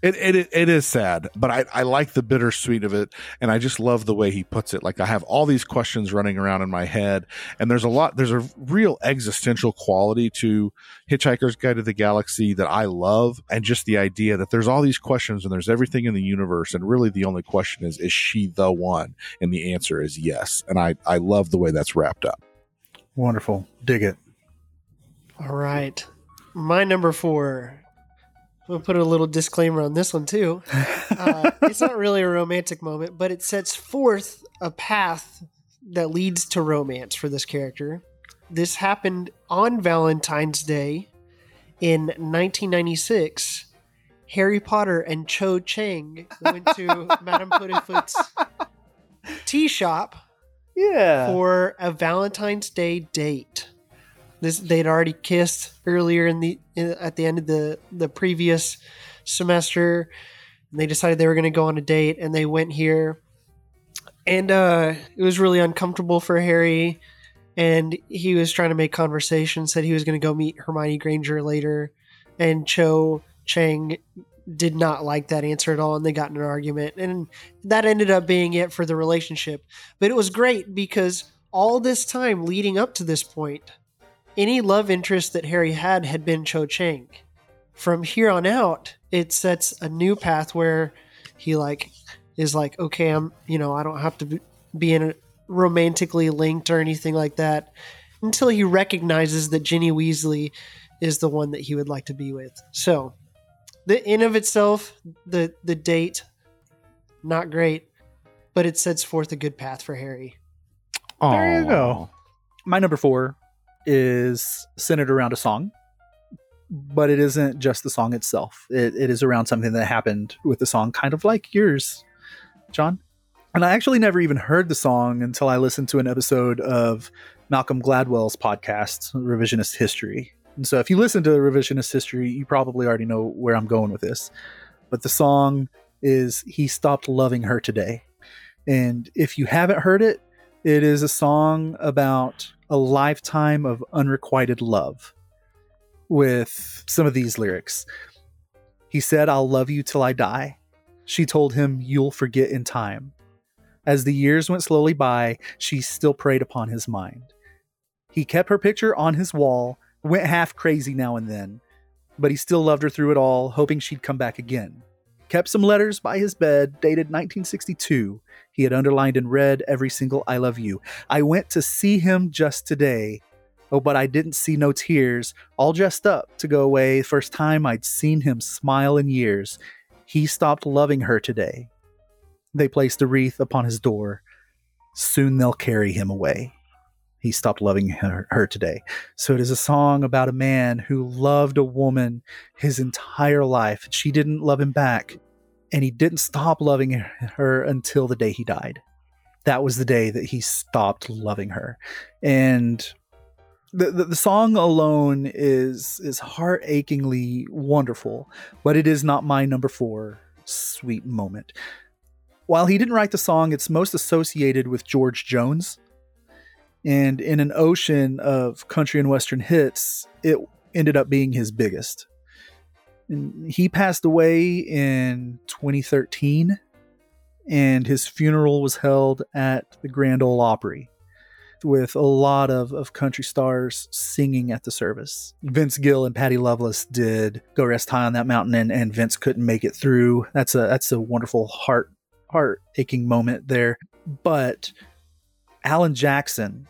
It, it it it is sad, but I, I like the bittersweet of it, and I just love the way he puts it. Like I have all these questions running around in my head, and there's a lot. There's a real existential quality to Hitchhiker's Guide to the Galaxy that I love, and just the idea that there's all these questions and there's everything in the universe, and really the only question is, is she the one? And the answer is yes. And I I love the way that's wrapped up. Wonderful. Dig it. All right. My number four. I'm going to put a little disclaimer on this one, too. Uh, it's not really a romantic moment, but it sets forth a path that leads to romance for this character. This happened on Valentine's Day in 1996. Harry Potter and Cho Chang went to Madam Puddifoot's tea shop Yeah. for a Valentine's Day date. This they'd already kissed earlier in the in, at the end of the the previous semester. And they decided they were going to go on a date, and they went here. And uh, it was really uncomfortable for Harry, and he was trying to make conversation. Said he was going to go meet Hermione Granger later, and Cho Chang did not like that answer at all, and they got in an argument, and that ended up being it for the relationship. But it was great because all this time leading up to this point, any love interest that Harry had had been Cho Chang. From here on out, it sets a new path where he like is like, okay, I'm you know I don't have to be- in a romantically linked or anything like that until he recognizes that Ginny Weasley is the one that he would like to be with. So, the in of itself, the the date, not great, but it sets forth a good path for Harry. There you go. My number four is centered around a song, but it isn't just the song itself. It, it is around something that happened with the song, kind of like yours, Jon. And I actually never even heard the song until I listened to an episode of Malcolm Gladwell's podcast, Revisionist History. And so if you listen to Revisionist History, you probably already know where I'm going with this. But the song is He Stopped Loving Her Today. And if you haven't heard it, it is a song about a lifetime of unrequited love with some of these lyrics. He said, I'll love you till I die. She told him, You'll forget in time. As the years went slowly by, she still preyed upon his mind. He kept her picture on his wall, went half crazy now and then, but he still loved her through it all, hoping she'd come back again. Kept some letters by his bed, dated 1962. He had underlined in red every single I love you. I went to see him just today. Oh, but I didn't see no tears, all dressed up to go away. First time I'd seen him smile in years. He stopped loving her today. They placed a wreath upon his door. Soon they'll carry him away. He stopped loving her, her today. So it is a song about a man who loved a woman his entire life. She didn't love him back, and he didn't stop loving her until the day he died. That was the day that he stopped loving her. And the, the, the song alone is is heart achingly wonderful, but it is not my number four sweet moment. While he didn't write the song, it's most associated with George Jones. And in an ocean of country and western hits, it ended up being his biggest. And he passed away in 2013, and his funeral was held at the Grand Ole Opry with a lot of, of country stars singing at the service. Vince Gill and Patty Loveless did Go Rest High on That Mountain, and, and Vince couldn't make it through. That's a that's a wonderful heart heart aching moment there. But Alan Jackson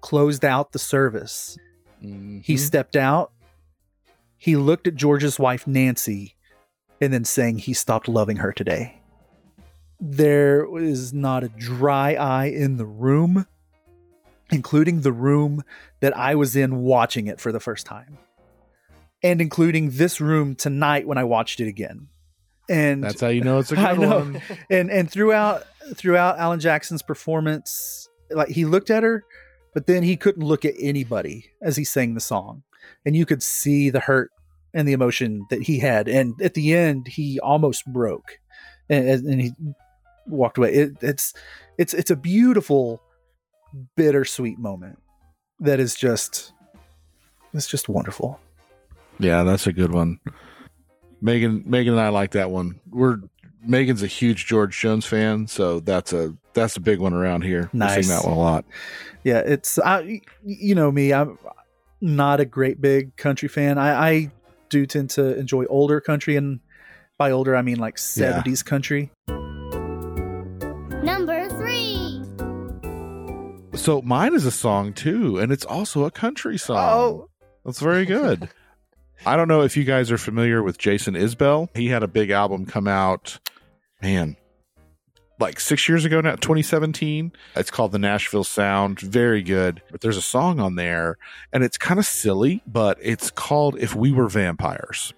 closed out the service. He Mhm. stepped out. He looked at George's wife, Nancy, and then saying he stopped loving her today. There was not a dry eye in the room, including the room that I was in watching it for the first time, and including this room tonight when I watched it again. And That's how you know it's a good one. and and throughout throughout Alan Jackson's performance, like he looked at her, but then he couldn't look at anybody as he sang the song, and you could see the hurt and the emotion that he had. And at the end, he almost broke, and, and he walked away. It, it's it's it's a beautiful, bittersweet moment that is just it's just wonderful. Yeah, that's a good one. Megan, Megan and I like that one. We're Megan's a huge George Jones fan, so that's a that's a big one around here. We Nice. sing that one a lot. Yeah, it's I, you know me. I'm not a great big country fan. I, I do tend to enjoy older country, and by older I mean like Yeah. 70s country. Number three. So mine is a song too, and it's also a country song. Oh. That's very good. I don't know if you guys are familiar with Jason Isbell. He had a big album come out, man, like six years ago now, 2017. It's called The Nashville Sound. Very good. But there's a song on there, and it's kind of silly, but it's called If We Were Vampires.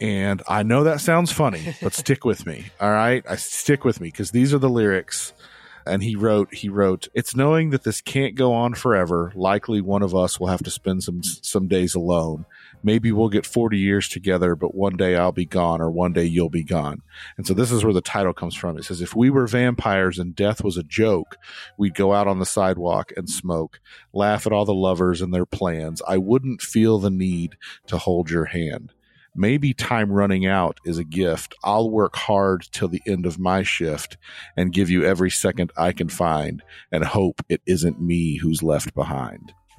And I know that sounds funny, but stick with me. All right. I stick with me because these are the lyrics. And he wrote, he wrote, it's knowing that this can't go on forever. Likely one of us will have to spend some, some days alone. Maybe we'll get 40 years together, but one day I'll be gone or one day you'll be gone. And so this is where the title comes from. It says, if we were vampires and death was a joke, we'd go out on the sidewalk and smoke, laugh at all the lovers and their plans. I wouldn't feel the need to hold your hand. Maybe time running out is a gift. I'll work hard till the end of my shift and give you every second I can find and hope it isn't me who's left behind.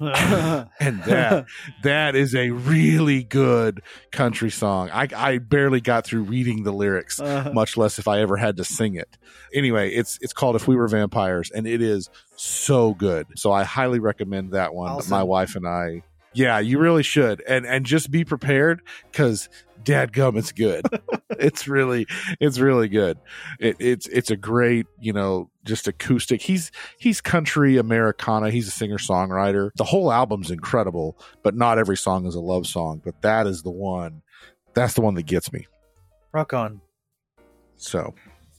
And that that is a really good country song. I, I barely got through reading the lyrics, Uh, much less if I ever had to sing it. Anyway, it's it's called If We Were Vampires, and it is so good. So I highly recommend that one. Awesome. My wife and I. Yeah, you really should. And and just be prepared because dadgum it's good. it's really it's really good. It, it's it's a great, you know, just acoustic. He's he's country Americana. He's a singer songwriter. The whole album's incredible, but not every song is a love song. But that is the one. That's the one that gets me. rock on, So,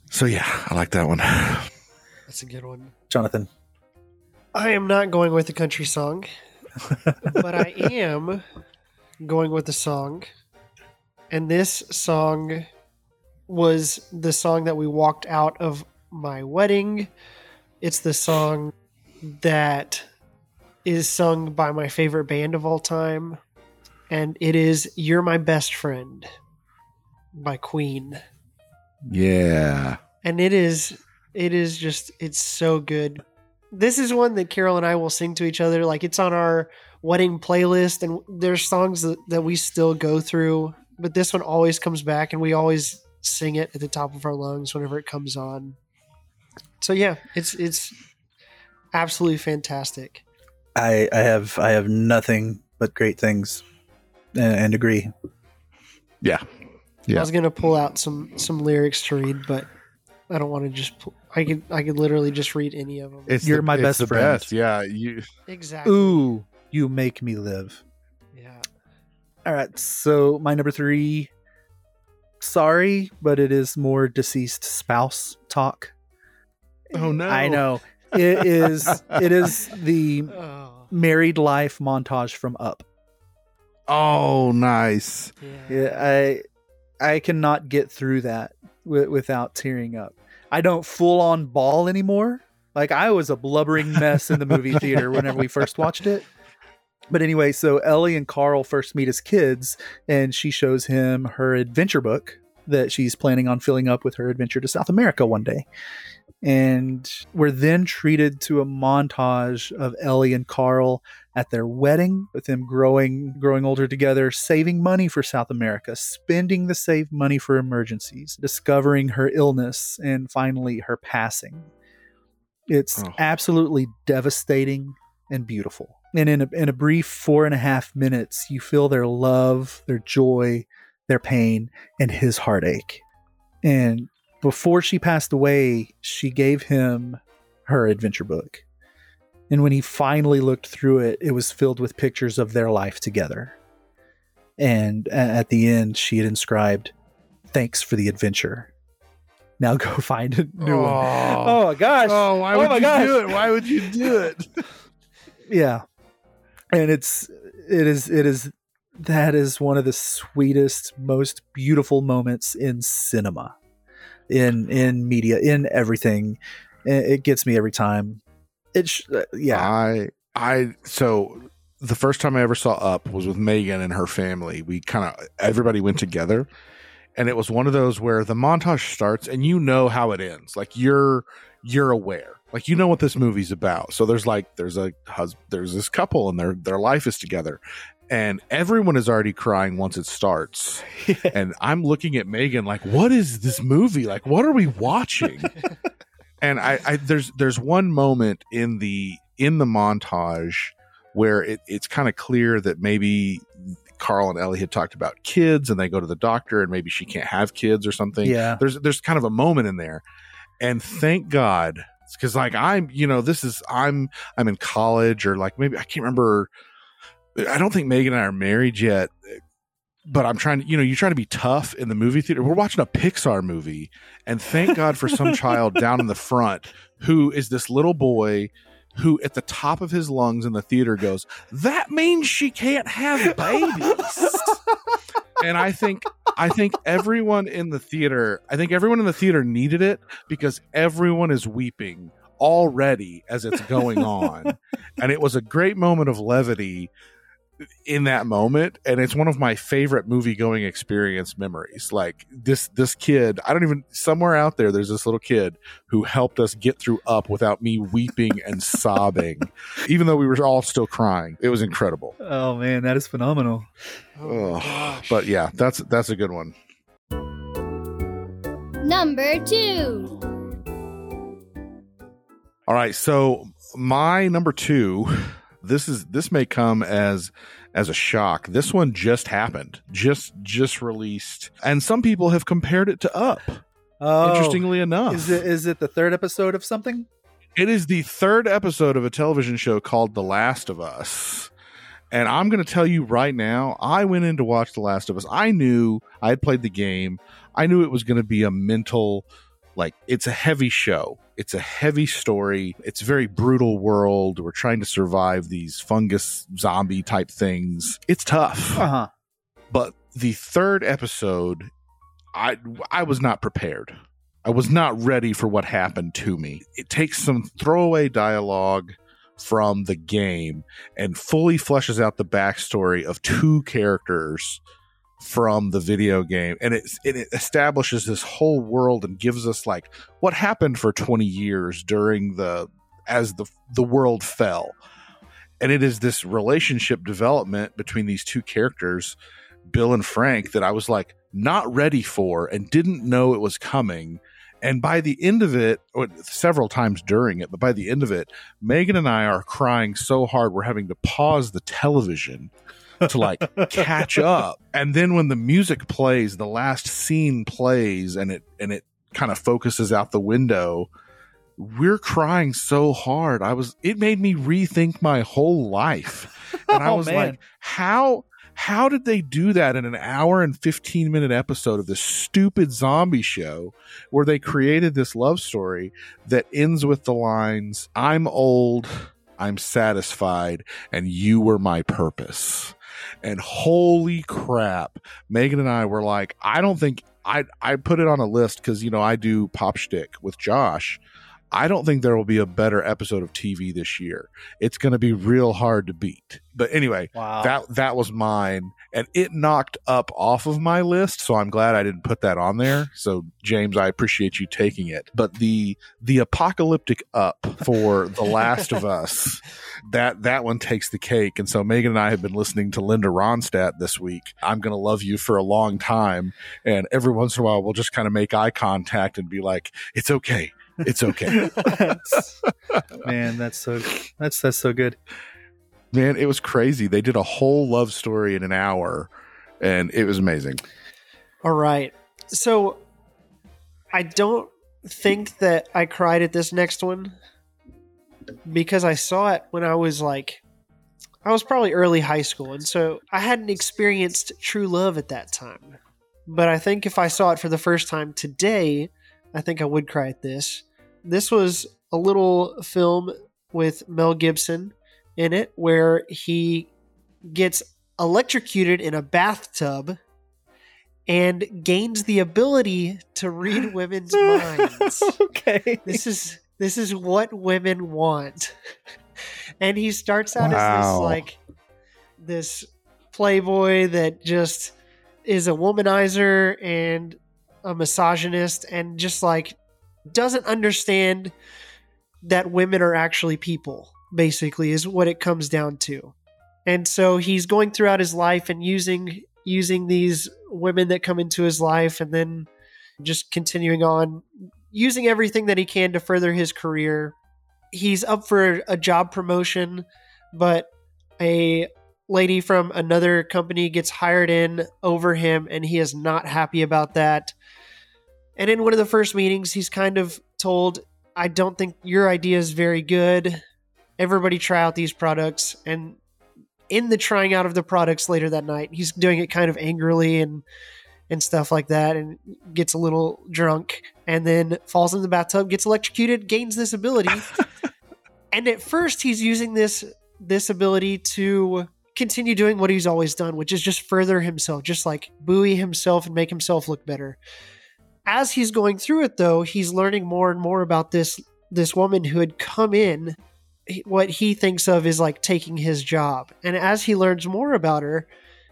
so yeah, I like that one. That's a good one. Jonathan. I am not going with a country song, but I am going with a song. And this song was the song that we walked out of my wedding. It's the song that is sung by my favorite band of all time. And it is You're My Best Friend by Queen. Yeah. and it is it is just it's so good this is one that carol and i will sing to each other like it's on our wedding playlist and there's songs that, that we still go through but this one always comes back and we always sing it at the top of our lungs whenever it comes on so yeah it's it's absolutely fantastic I I have I have nothing but great things, and, and agree. Yeah. Yeah. i was gonna pull out some some lyrics to read but i don't want to just pull, i could i could literally just read any of them It's You're the- my it's best the friend. best. Yeah. You exactly Ooh, you make me live. Yeah All right, so my number three. Sorry, but it is more deceased spouse talk. Oh no. I know it is. It is the oh married life montage from Up. Oh, nice. Yeah, I I cannot get through that wi- without tearing up. I don't full on bawl anymore. Like I was a blubbering mess in the movie theater whenever we first watched it. But anyway, so Ellie and Carl first meet as kids, and she shows him her adventure book that she's planning on filling up with her adventure to South America one day. And we're then treated to a montage of Ellie and Carl at their wedding, with them growing growing older together, saving money for South America, spending the saved money for emergencies, discovering her illness, and finally her passing. It's Oh. absolutely devastating and beautiful. And in a, in a brief four and a half minutes, you feel their love, their joy, their pain, and his heartache. And before she passed away, she gave him her adventure book. And when he finally looked through it, it was filled with pictures of their life together. And at the end, she had inscribed, Thanks for the adventure. Now go find a new one. Oh. Oh my gosh. Oh, why Oh would you gosh. do it? Why would you do it? Yeah. And it's it is it is that is one of the sweetest, most beautiful moments in cinema. In in media, in everything. It gets me every time. It sh- uh, yeah. I I so the first time I ever saw Up was with Megan and her family. We kind of everybody went together, and it was one of those where the montage starts and you know how it ends. Like you're you're aware. Like you know what this movie's about. So there's like there's a hus- there's this couple and their their life is together. And everyone is already crying once it starts. And I'm looking at Megan like, what is this movie? Like, what are we watching? and I, I there's there's one moment in the in the montage where it, it's kind of clear that maybe Carl and Ellie had talked about kids and they go to the doctor and maybe she can't have kids or something. Yeah. There's there's kind of a moment in there. And thank God because like I'm, you know, this is I'm I'm in college or like maybe I can't remember I don't think Megan and I are married yet. But I'm trying to, you know, you're trying to be tough in the movie theater. We're watching a Pixar movie, and thank God for some child down in the front who is this little boy who, at the top of his lungs in the theater, goes, That means she can't have babies. and I think I think everyone in the theater, I think everyone in the theater needed it because everyone is weeping already as it's going on. and it was a great moment of levity in that moment and it's one of my favorite movie going experience memories like this this kid i don't even somewhere out there there's this little kid who helped us get through up without me weeping and sobbing even though we were all still crying it was incredible Oh man, that is phenomenal. Oh, Ugh. but yeah that's that's a good one Number two. All right, so my number two, this is this may come as as a shock. This one just happened, just just released, and some people have compared it to Up. Oh, Interestingly enough, is it is it the third episode of something? it is the third episode of a television show called The Last of Us. And I'm going to tell you right now, I went in to watch The Last of Us. I knew I had played the game. I knew it was going to be a mental, like, it's a heavy show. It's a heavy story. It's a very brutal world. We're trying to survive these fungus zombie type things. It's tough. Uh huh. But the third episode, I I was not prepared. I was not ready for what happened to me. It takes some throwaway dialogue from the game and fully fleshes out the backstory of two characters from the video game and it, it establishes this whole world and gives us like what happened for 20 years during the as the the world fell. And it is this relationship development between these two characters bill and frank that i was like not ready for and didn't know it was coming. And by the end of it several times during it but by the end of it megan and i are crying so hard we're having to pause the television to like catch up. And then when the music plays the last scene plays and it and it kind of focuses out the window we're crying so hard. I was it made me rethink my whole life. And i Oh, was man. like how how did they do that in an hour and 15 minute episode of this stupid zombie show where they created this love story that ends with the lines i'm old i'm satisfied and you were my purpose and holy crap megan and i were like i don't think i i put it on a list because you know i do pop shtick with josh I don't think there will be a better episode of TV this year. It's going to be real hard to beat. But anyway, Wow. that that was mine, and it knocked up off of my list. So I'm glad I didn't put that on there. So James, I appreciate you taking it. But the the apocalyptic up for The Last of Us, that that one takes the cake. And so Megan and I have been listening to Linda Ronstadt this week. I'm going to love you for a long time, and every once in a while we'll just kind of make eye contact and be like, "It's okay." It's okay. That's- man, that's so that's that's so good. Man, it was crazy. They did a whole love story in an hour, and it was amazing. All right. So I don't think that I cried at this next one because I saw it when I was like I was probably early high school and so I hadn't experienced true love at that time. But I think if I saw it for the first time today, I think I would cry at this. This was a little film with Mel Gibson in it where he gets electrocuted in a bathtub and gains the ability to read women's minds. okay. This is this is what women want. And he starts out as this like this playboy that just is a womanizer and a misogynist and just like doesn't understand that women are actually people basically is what it comes down to. And so he's going throughout his life and using using these women that come into his life and then just continuing on using everything that he can to further his career. He's up for a job promotion but a lady from another company gets hired in over him and he is not happy about that and in one of the first meetings he's kind of told i don't think your idea is very good. Everybody try out these products. And in the trying out of the products later that night he's doing it kind of angrily and and stuff like that and gets a little drunk and then falls in the bathtub gets electrocuted gains this ability. And at first he's using this this ability to continue doing what he's always done which is just further himself just like buoy himself and make himself look better as he's going through it though he's learning more and more about this this woman who had come in what he thinks of is like taking his job. And as he learns more about her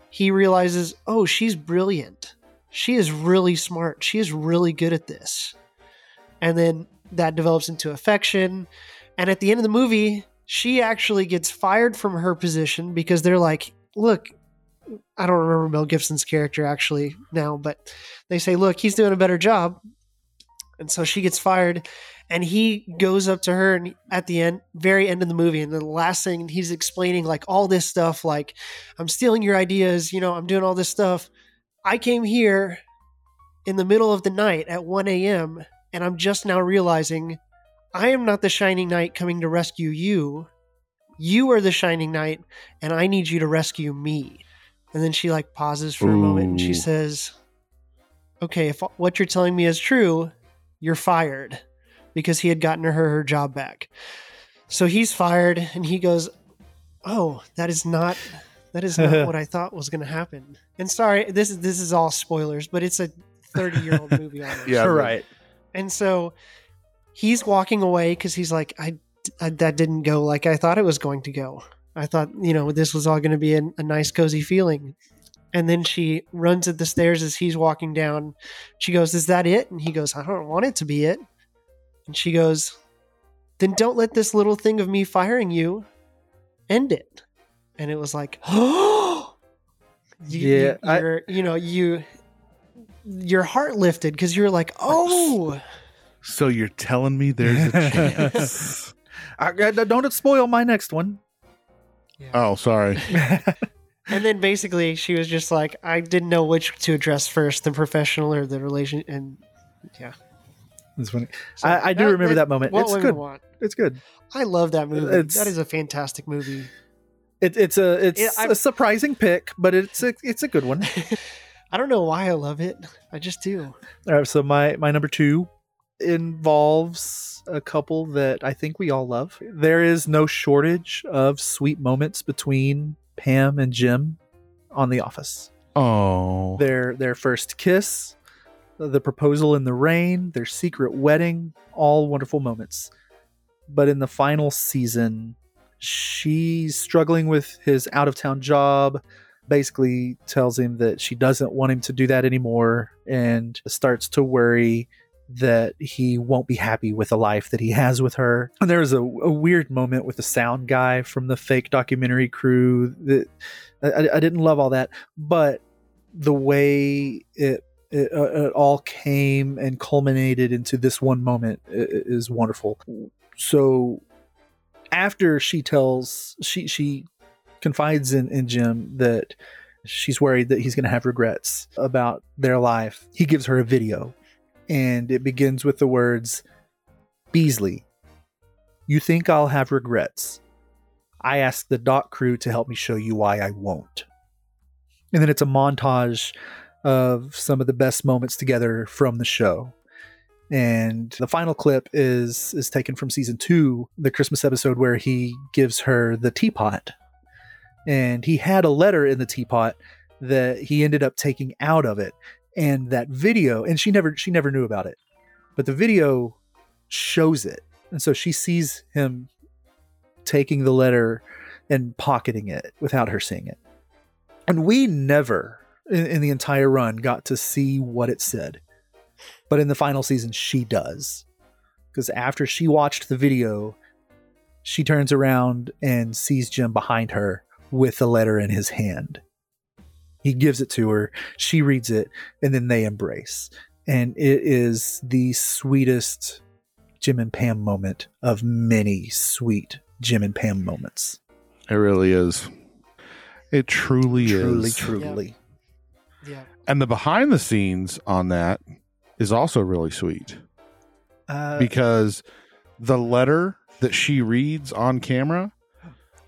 he realizes oh she's brilliant. She is really smart. She is really good at this. And then that develops into affection. And at the end of the movie she actually gets fired from her position because they're like look i don't remember mel gibson's character actually now but they say look he's doing a better job. And so she gets fired and he goes up to her and at the end very end of the movie and the last thing he's explaining like all this stuff like i'm stealing your ideas you know i'm doing all this stuff. I came here in the middle of the night at 1 a.m and i'm just now realizing i am not the shining knight coming to rescue you. You are the shining knight and i need you to rescue me and then she like pauses for a moment and she says okay if what you're telling me is true you're fired because he had gotten her her job back. So he's fired and he goes, "Oh, that is not that is not what I thought was going to happen." And sorry, this is this is all spoilers, but it's a 30-year-old movie almost. Yeah, but- right. And so he's walking away cuz he's like I, I that didn't go like I thought it was going to go. I thought, you know, this was all going to be a, a nice cozy feeling. And then she runs at the stairs as he's walking down. She goes, "Is that it?" And he goes, "I don't want it to be it." And she goes, Then don't let this little thing of me firing you end it. And it was like, oh, Yeah, I- you, are you know, you, your heart lifted because you're like, oh, So you're telling me there's a chance? I, I- don't spoil my next one. Oh, sorry. and then basically she was just like, I didn't know which to address first, the professional or the relation. And yeah, It's funny. So I, I do remember that moment. What It's women good. want. It's good. I love that movie. It's- that is a fantastic movie. It, it's a it's Yeah, I'm- a surprising pick, but it's a it's a good one. I don't know why I love it. I just do. All right, so my my number two involves a couple that I think we all love. There is no shortage of sweet moments between Pam and Jim on The Office. Oh, Their their first kiss, the proposal in the rain, their secret wedding, all wonderful moments. But in the final season, she's struggling with his out of town job, basically tells him that she doesn't want him to do that anymore and starts to worry that he won't be happy with the life that he has with her. And there was a, a weird moment with the sound guy from the fake documentary crew that I, I didn't love all that, but the way it it, uh, it all came and culminated into this one moment is wonderful. So after she tells she she confides in, in Jim that she's worried that he's going to have regrets about their life. He gives her a video and it begins with the words Beasley, you think I'll have regrets. I asked the doc crew to help me show you why I won't. And then it's a montage of some of the best moments together from the show. And the final clip is is taken from season 2, the Christmas episode where he gives her the teapot. And he had a letter in the teapot that he ended up taking out of it. And that video, and she never she never knew about it. But the video shows it. And so she sees him taking the letter and pocketing it without her seeing it. And we never in, in the entire run got to see what it said. But in the final season, she does. Because after she watched the video, she turns around and sees Jim behind her with the letter in his hand. He gives it to her, she reads it, and then they embrace. And it is the sweetest Jim and Pam moment of many sweet Jim and Pam moments. It really is. It truly, is. Truly, is. truly. Yeah. And the behind the scenes on that is also really sweet Uh, because the letter that she reads on camera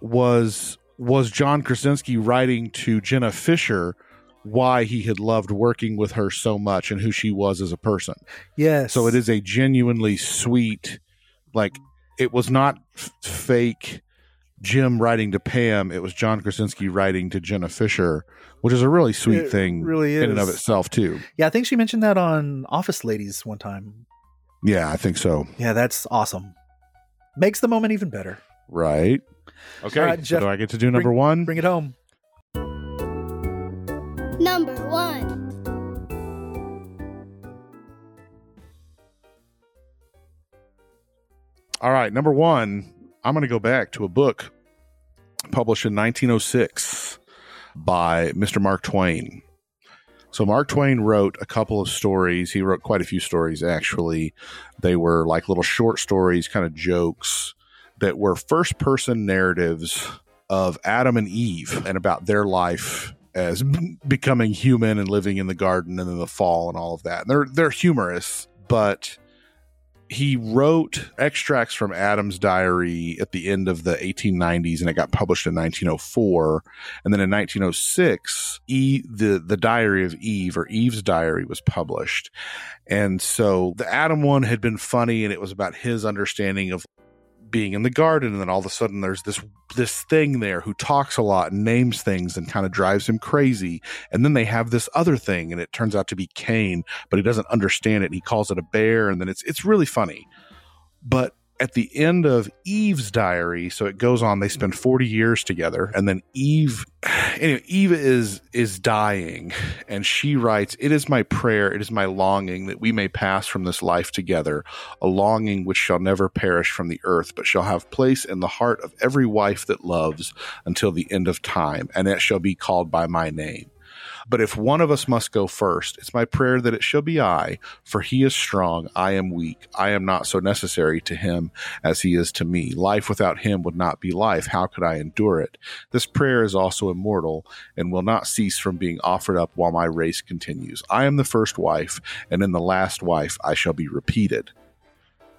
was was John Krasinski writing to Jenna Fischer why he had loved working with her so much and who she was as a person. yes. So it is a genuinely sweet, like it was not f- fake Jim writing to Pam. It was John Krasinski writing to Jenna Fischer, which is a really sweet It thing really in and of itself too. Yeah, I think she mentioned that on Office Ladies one time. Yeah, I think so. Yeah, that's awesome. Makes the moment even better. Right. Okay. All right, so do I get to do number one? Bring it home. Number one. All right, number one, I'm going to go back to a book published in 1906 by Mr. Mark Twain. So, Mark Twain wrote a couple of stories. He wrote quite a few stories, actually. They were like little short stories, kind of jokes that were first person narratives of Adam and Eve and about their life as becoming human and living in the garden and then the fall and all of that. And they're, they're humorous, but he wrote extracts from Adam's diary at the end of the 1890s and it got published in 1904 and then in 1906 e, the the diary of Eve or Eve's diary was published and so the Adam one had been funny and it was about his understanding of being in the garden and then all of a sudden there's this this thing there who talks a lot and names things and kind of drives him crazy. And then they have this other thing and it turns out to be Cain but he doesn't understand it. And he calls it a bear and then it's it's really funny. But at the end of Eve's diary, so it goes on, they spend 40 years together, and then Eve anyway, Eve is is dying, and she writes, It is my prayer, it is my longing that we may pass from this life together, a longing which shall never perish from the earth, but shall have place in the heart of every wife that loves until the end of time, and it shall be called by my name. But if one of us must go first, it's my prayer that it shall be I, for he is strong, I am weak. I am not so necessary to him as he is to me. Life without him would not be life. How could I endure it? This prayer is also immortal and will not cease from being offered up while my race continues. I am the first wife, and in the last wife I shall be repeated.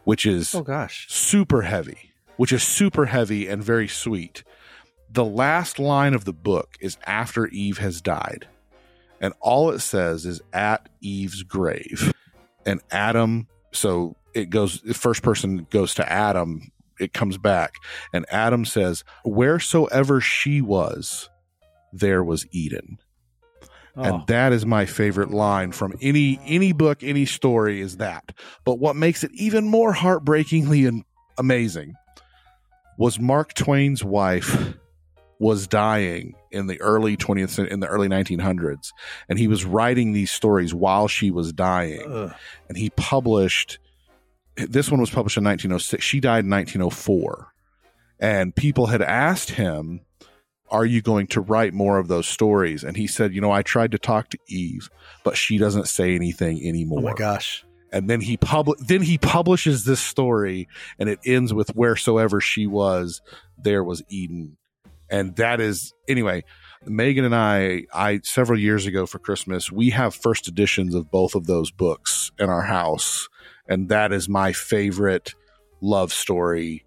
Which is Oh gosh. super heavy, which is super heavy and very sweet. The last line of the book is after Eve has died. And all it says is at Eve's grave. And Adam, so it goes, the first person goes to Adam, it comes back. And Adam says, Wheresoever she was, there was Eden. Oh, And that is my favorite line from any any book, any story is that. But what makes it even more heartbreakingly and amazing was Mark Twain's wife was dying in the early 20th cen- in the early 1900s and he was writing these stories while she was dying. Ugh. and he published this one was published in 1906 she died in 1904 and people had asked him are you going to write more of those stories? And he said you know i tried to talk to eve but she doesn't say anything anymore oh my gosh. and then he pub- then he publishes this story and it ends with wheresoever she was there was eden and that is anyway megan and i i several years ago for christmas we have first editions of both of those books in our house and that is my favorite love story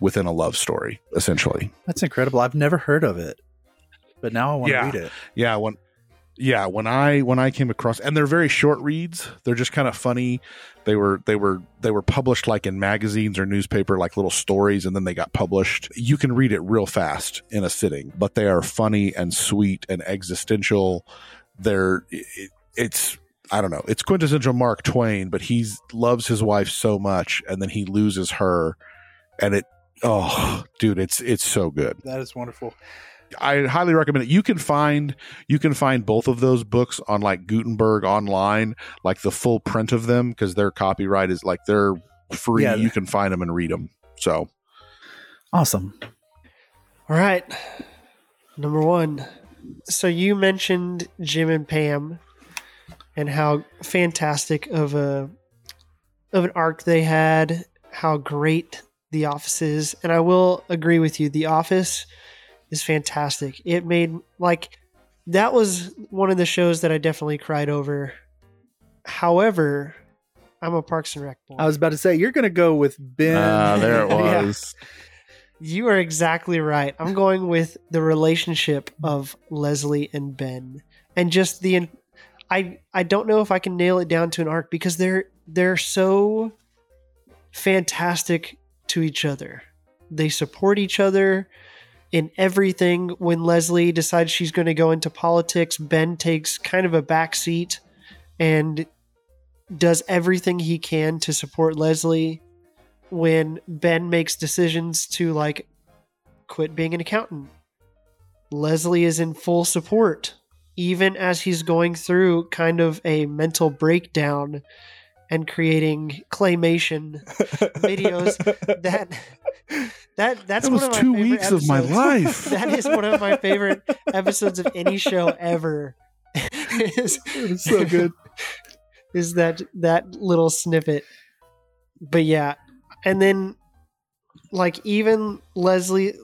within a love story essentially That's incredible. I've never heard of it. But now I want to Yeah. read it. yeah when yeah when i when i came across and they're very short reads. They're just kind of funny. They were they were they were published like in magazines or newspaper like little stories and then they got published. You can read it real fast in a sitting but they are funny and sweet and existential. They're it, it's i don't know it's quintessential mark twain but he loves his wife so much and then he loses her and it oh dude it's it's so good. That is wonderful. I highly recommend it. You can find you can find both of those books on like Gutenberg online, like the full print of them because their copyright is like they're free. Yeah. You can find them and read them. So Awesome. All right. Number one. So you mentioned Jim and Pam and how fantastic of a of an arc they had, how great The Office is. And I will agree with you. The Office is fantastic. It made like that was one of the shows that I definitely cried over. However, I'm a Parks and Rec boy. I was about to say you're going to go with Ben. Ah, there it Yeah. was. You are exactly right. I'm going with the relationship of Leslie and Ben, and just the. I I don't know if I can nail it down to an arc because they're they're so fantastic to each other. They support each other in everything. When Leslie decides she's going to go into politics, Ben takes kind of a back seat and does everything he can to support Leslie when Ben makes decisions to like quit being an accountant. Leslie is in full support, even as he's going through kind of a mental breakdown and creating claymation videos that that that's That was one of two favorite weeks of my life. that is one of my favorite episodes of any show ever. is, It's so good. is that that little snippet. But yeah, and then like even Leslie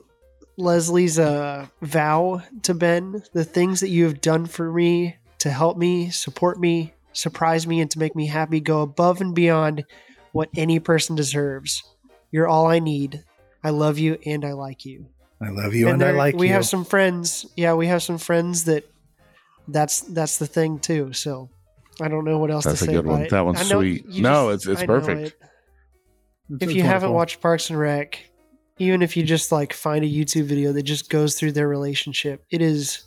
Leslie's uh vow to Ben, the things that you have done for me to help me, support me, surprise me and to make me happy go above and beyond what any person deserves. You're all I need. I love you and I like you I love you and, I there- like we you. We have some friends yeah we have some friends that that's that's the thing too so i don't know what else That's to a say good about one. it. That one's sweet. you No, it's- it's I perfect. it. It's- if it's you haven't watched parks and rec even if you just like find a youtube video that just goes through their relationship it is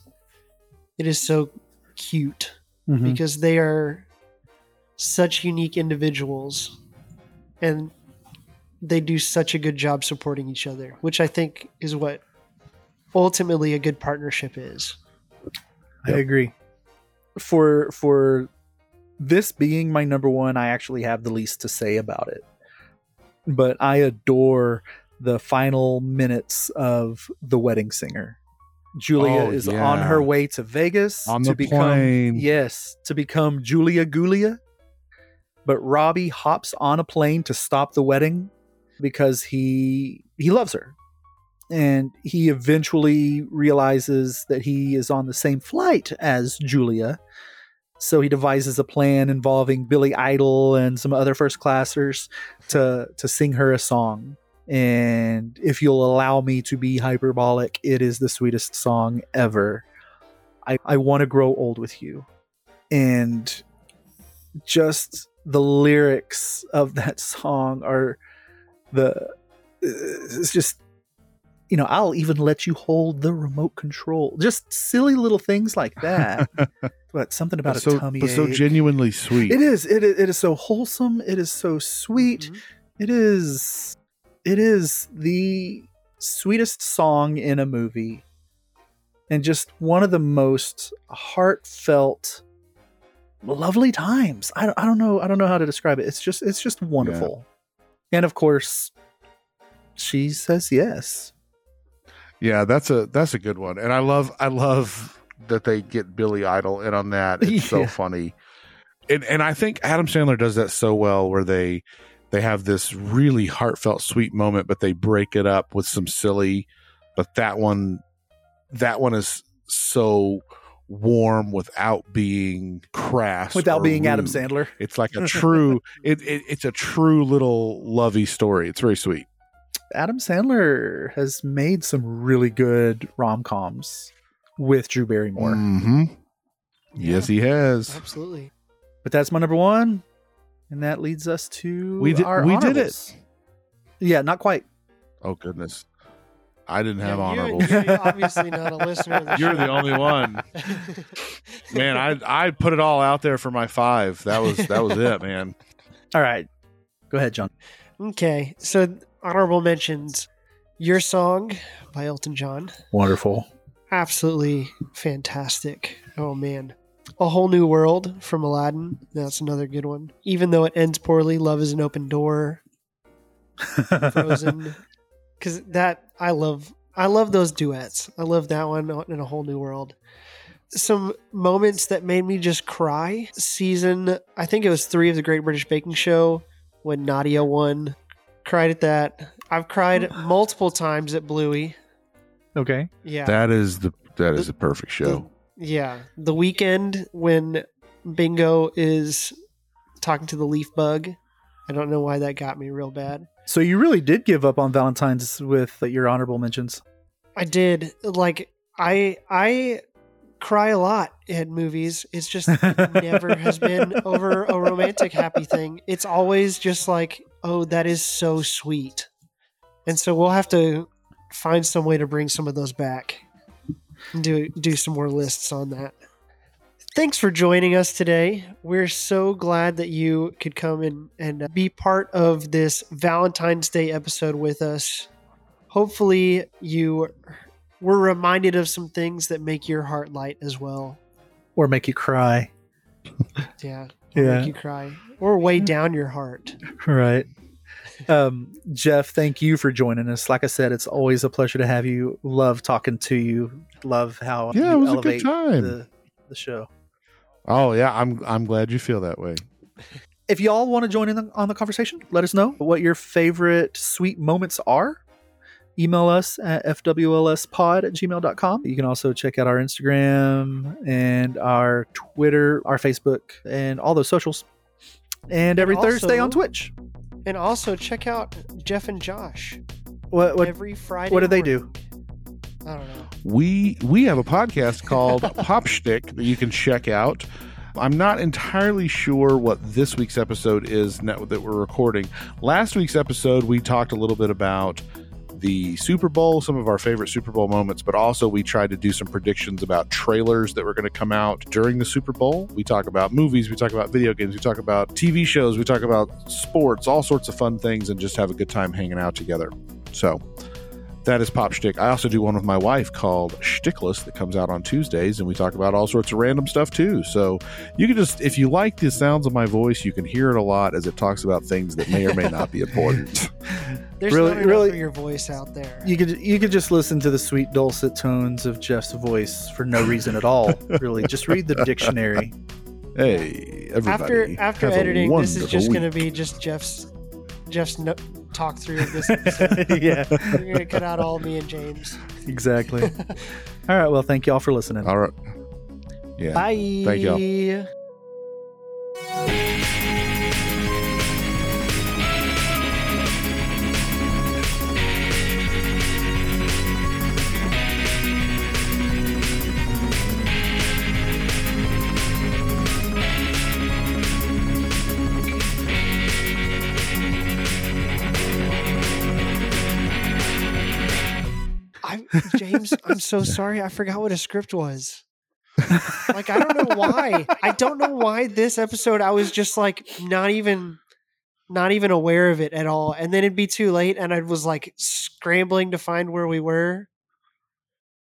it is so cute Mhm. because they are such unique individuals and they do such a good job supporting each other which i think is what ultimately a good partnership is I agree. For for this being my number one, I actually have the least to say about it. But I adore the final minutes of The Wedding Singer. Julia Oh, is yeah. on her way to Vegas On to the become plane. yes, to become Julia Gulia. But Robbie hops on a plane to stop the wedding because he he loves her. And he eventually realizes that he is on the same flight as Julia. So he devises a plan involving Billy Idol and some other first classers to to sing her a song. And if you'll allow me to be hyperbolic, it is the sweetest song ever. I, I want to grow old with you. And just the lyrics of that song are the it's just you know i'll even let you hold the remote control just silly little things like that but something about But a tummy but so genuinely sweet. it is it, is- it is so wholesome it is so sweet Mhm. it is it is the sweetest song in a movie and just one of the most heartfelt lovely times. I, don't- I don't know i don't know how to describe it. It's just it's just wonderful. And of course she says yes. Yeah, that's a that's a good one, and I love I love that they get Billy Idol in on that. It's so funny, and and I think Adam Sandler does that so well, where they they have this really heartfelt, sweet moment, but they break it up with some silly. But that one, that one is so warm without being crass, without or being adam sandler It's like a true. it, it it's a true little lovey story. It's very sweet. adam sandler has made some really good rom-coms with drew barrymore hmm Yes, he has. absolutely But that's my number one, and that leads us to We did- Our we did honorables. Yeah, not quite. Oh goodness, I didn't have Yeah, you- honorables. you're obviously not a listener of the You're show. the only one, man. I I put it all out there for my five. That was that was it, man. All right, go ahead, Jon. okay so honorable mentions your song by elton john Wonderful. absolutely fantastic. Oh man. A Whole New World from Aladdin. That's another good one. Even though it ends poorly, Love is an Open Door. Frozen. Cuz that I love I love those duets. I love that one in A Whole New World. Some moments that made me just cry. Season I think it was 3 of the Great British Baking Show when Nadiya won. Cried at that. I've cried multiple times at Bluey. okay. Yeah. That is the that is the perfect show. Yeah, the weekend when Bingo is talking to the leaf bug. I don't know why that got me real bad. So you really did give up on Valentine's with your honorable mentions. I did like I I cry a lot at movies. It's just never has been over a romantic happy thing. It's always just like, oh, that is so sweet. And so we'll have to find some way to bring some of those back. And do do some more lists on that. Thanks for joining us today. We're so glad that you could come and, and uh, be part of this Valentine's Day episode with us. Hopefully, you were reminded of some things that make your heart light as well. Or make you cry. Yeah. Or Yeah. Make you cry. Or weigh down your heart. Right. Um, Jeff, thank you for joining us. Like I said, it's always a pleasure to have you. Love talking to you. Love how Yeah, you it was a good time. the the show. Oh yeah, I'm I'm glad you feel that way. If y'all want to join in the, on the conversation, let us know what your favorite sweet moments are. Email us at fwlspod at gmail.com. You can also check out our Instagram and our Twitter, our Facebook, and all those socials. And every also- Thursday on Twitch. And also check out Jeff and Josh What, what, every Friday. what do they do? I don't know. we we have a podcast called Pop Shtick that you can check out. I'm not entirely sure what this week's episode is that we're recording. Last week's episode, we talked a little bit about the Super Bowl, some of our favorite Super Bowl moments, but also we tried to do some predictions about trailers that were going to come out during the Super Bowl. We talk about movies, we talk about video games, we talk about TV shows, we talk about sports, all sorts of fun things, and just have a good time hanging out together. So, that is Pop Shtick. I also do one with my wife called Shtickless that comes out on Tuesdays, and we talk about all sorts of random stuff too. So you can just, if you like the sounds of my voice, you can hear it a lot as it talks about things that may or may not be important. There's Really- not really- your voice out there. You could you could just listen to the sweet dulcet tones of Jeff's voice for no reason at all. really, just read the dictionary. Hey, everybody! after after editing, this is just going to be just Jeff's Jeff's no, talk through this episode. yeah, We're going to cut out all me and James. exactly. All right. Well, thank y'all for listening. All right. Yeah. Bye. Thank y'all. I, James, I'm so sorry. I forgot what a script was. Like I don't know why. I don't know why this episode I was just like not even not even aware of it at all. And then it'd be too late and I was like scrambling to find where we were.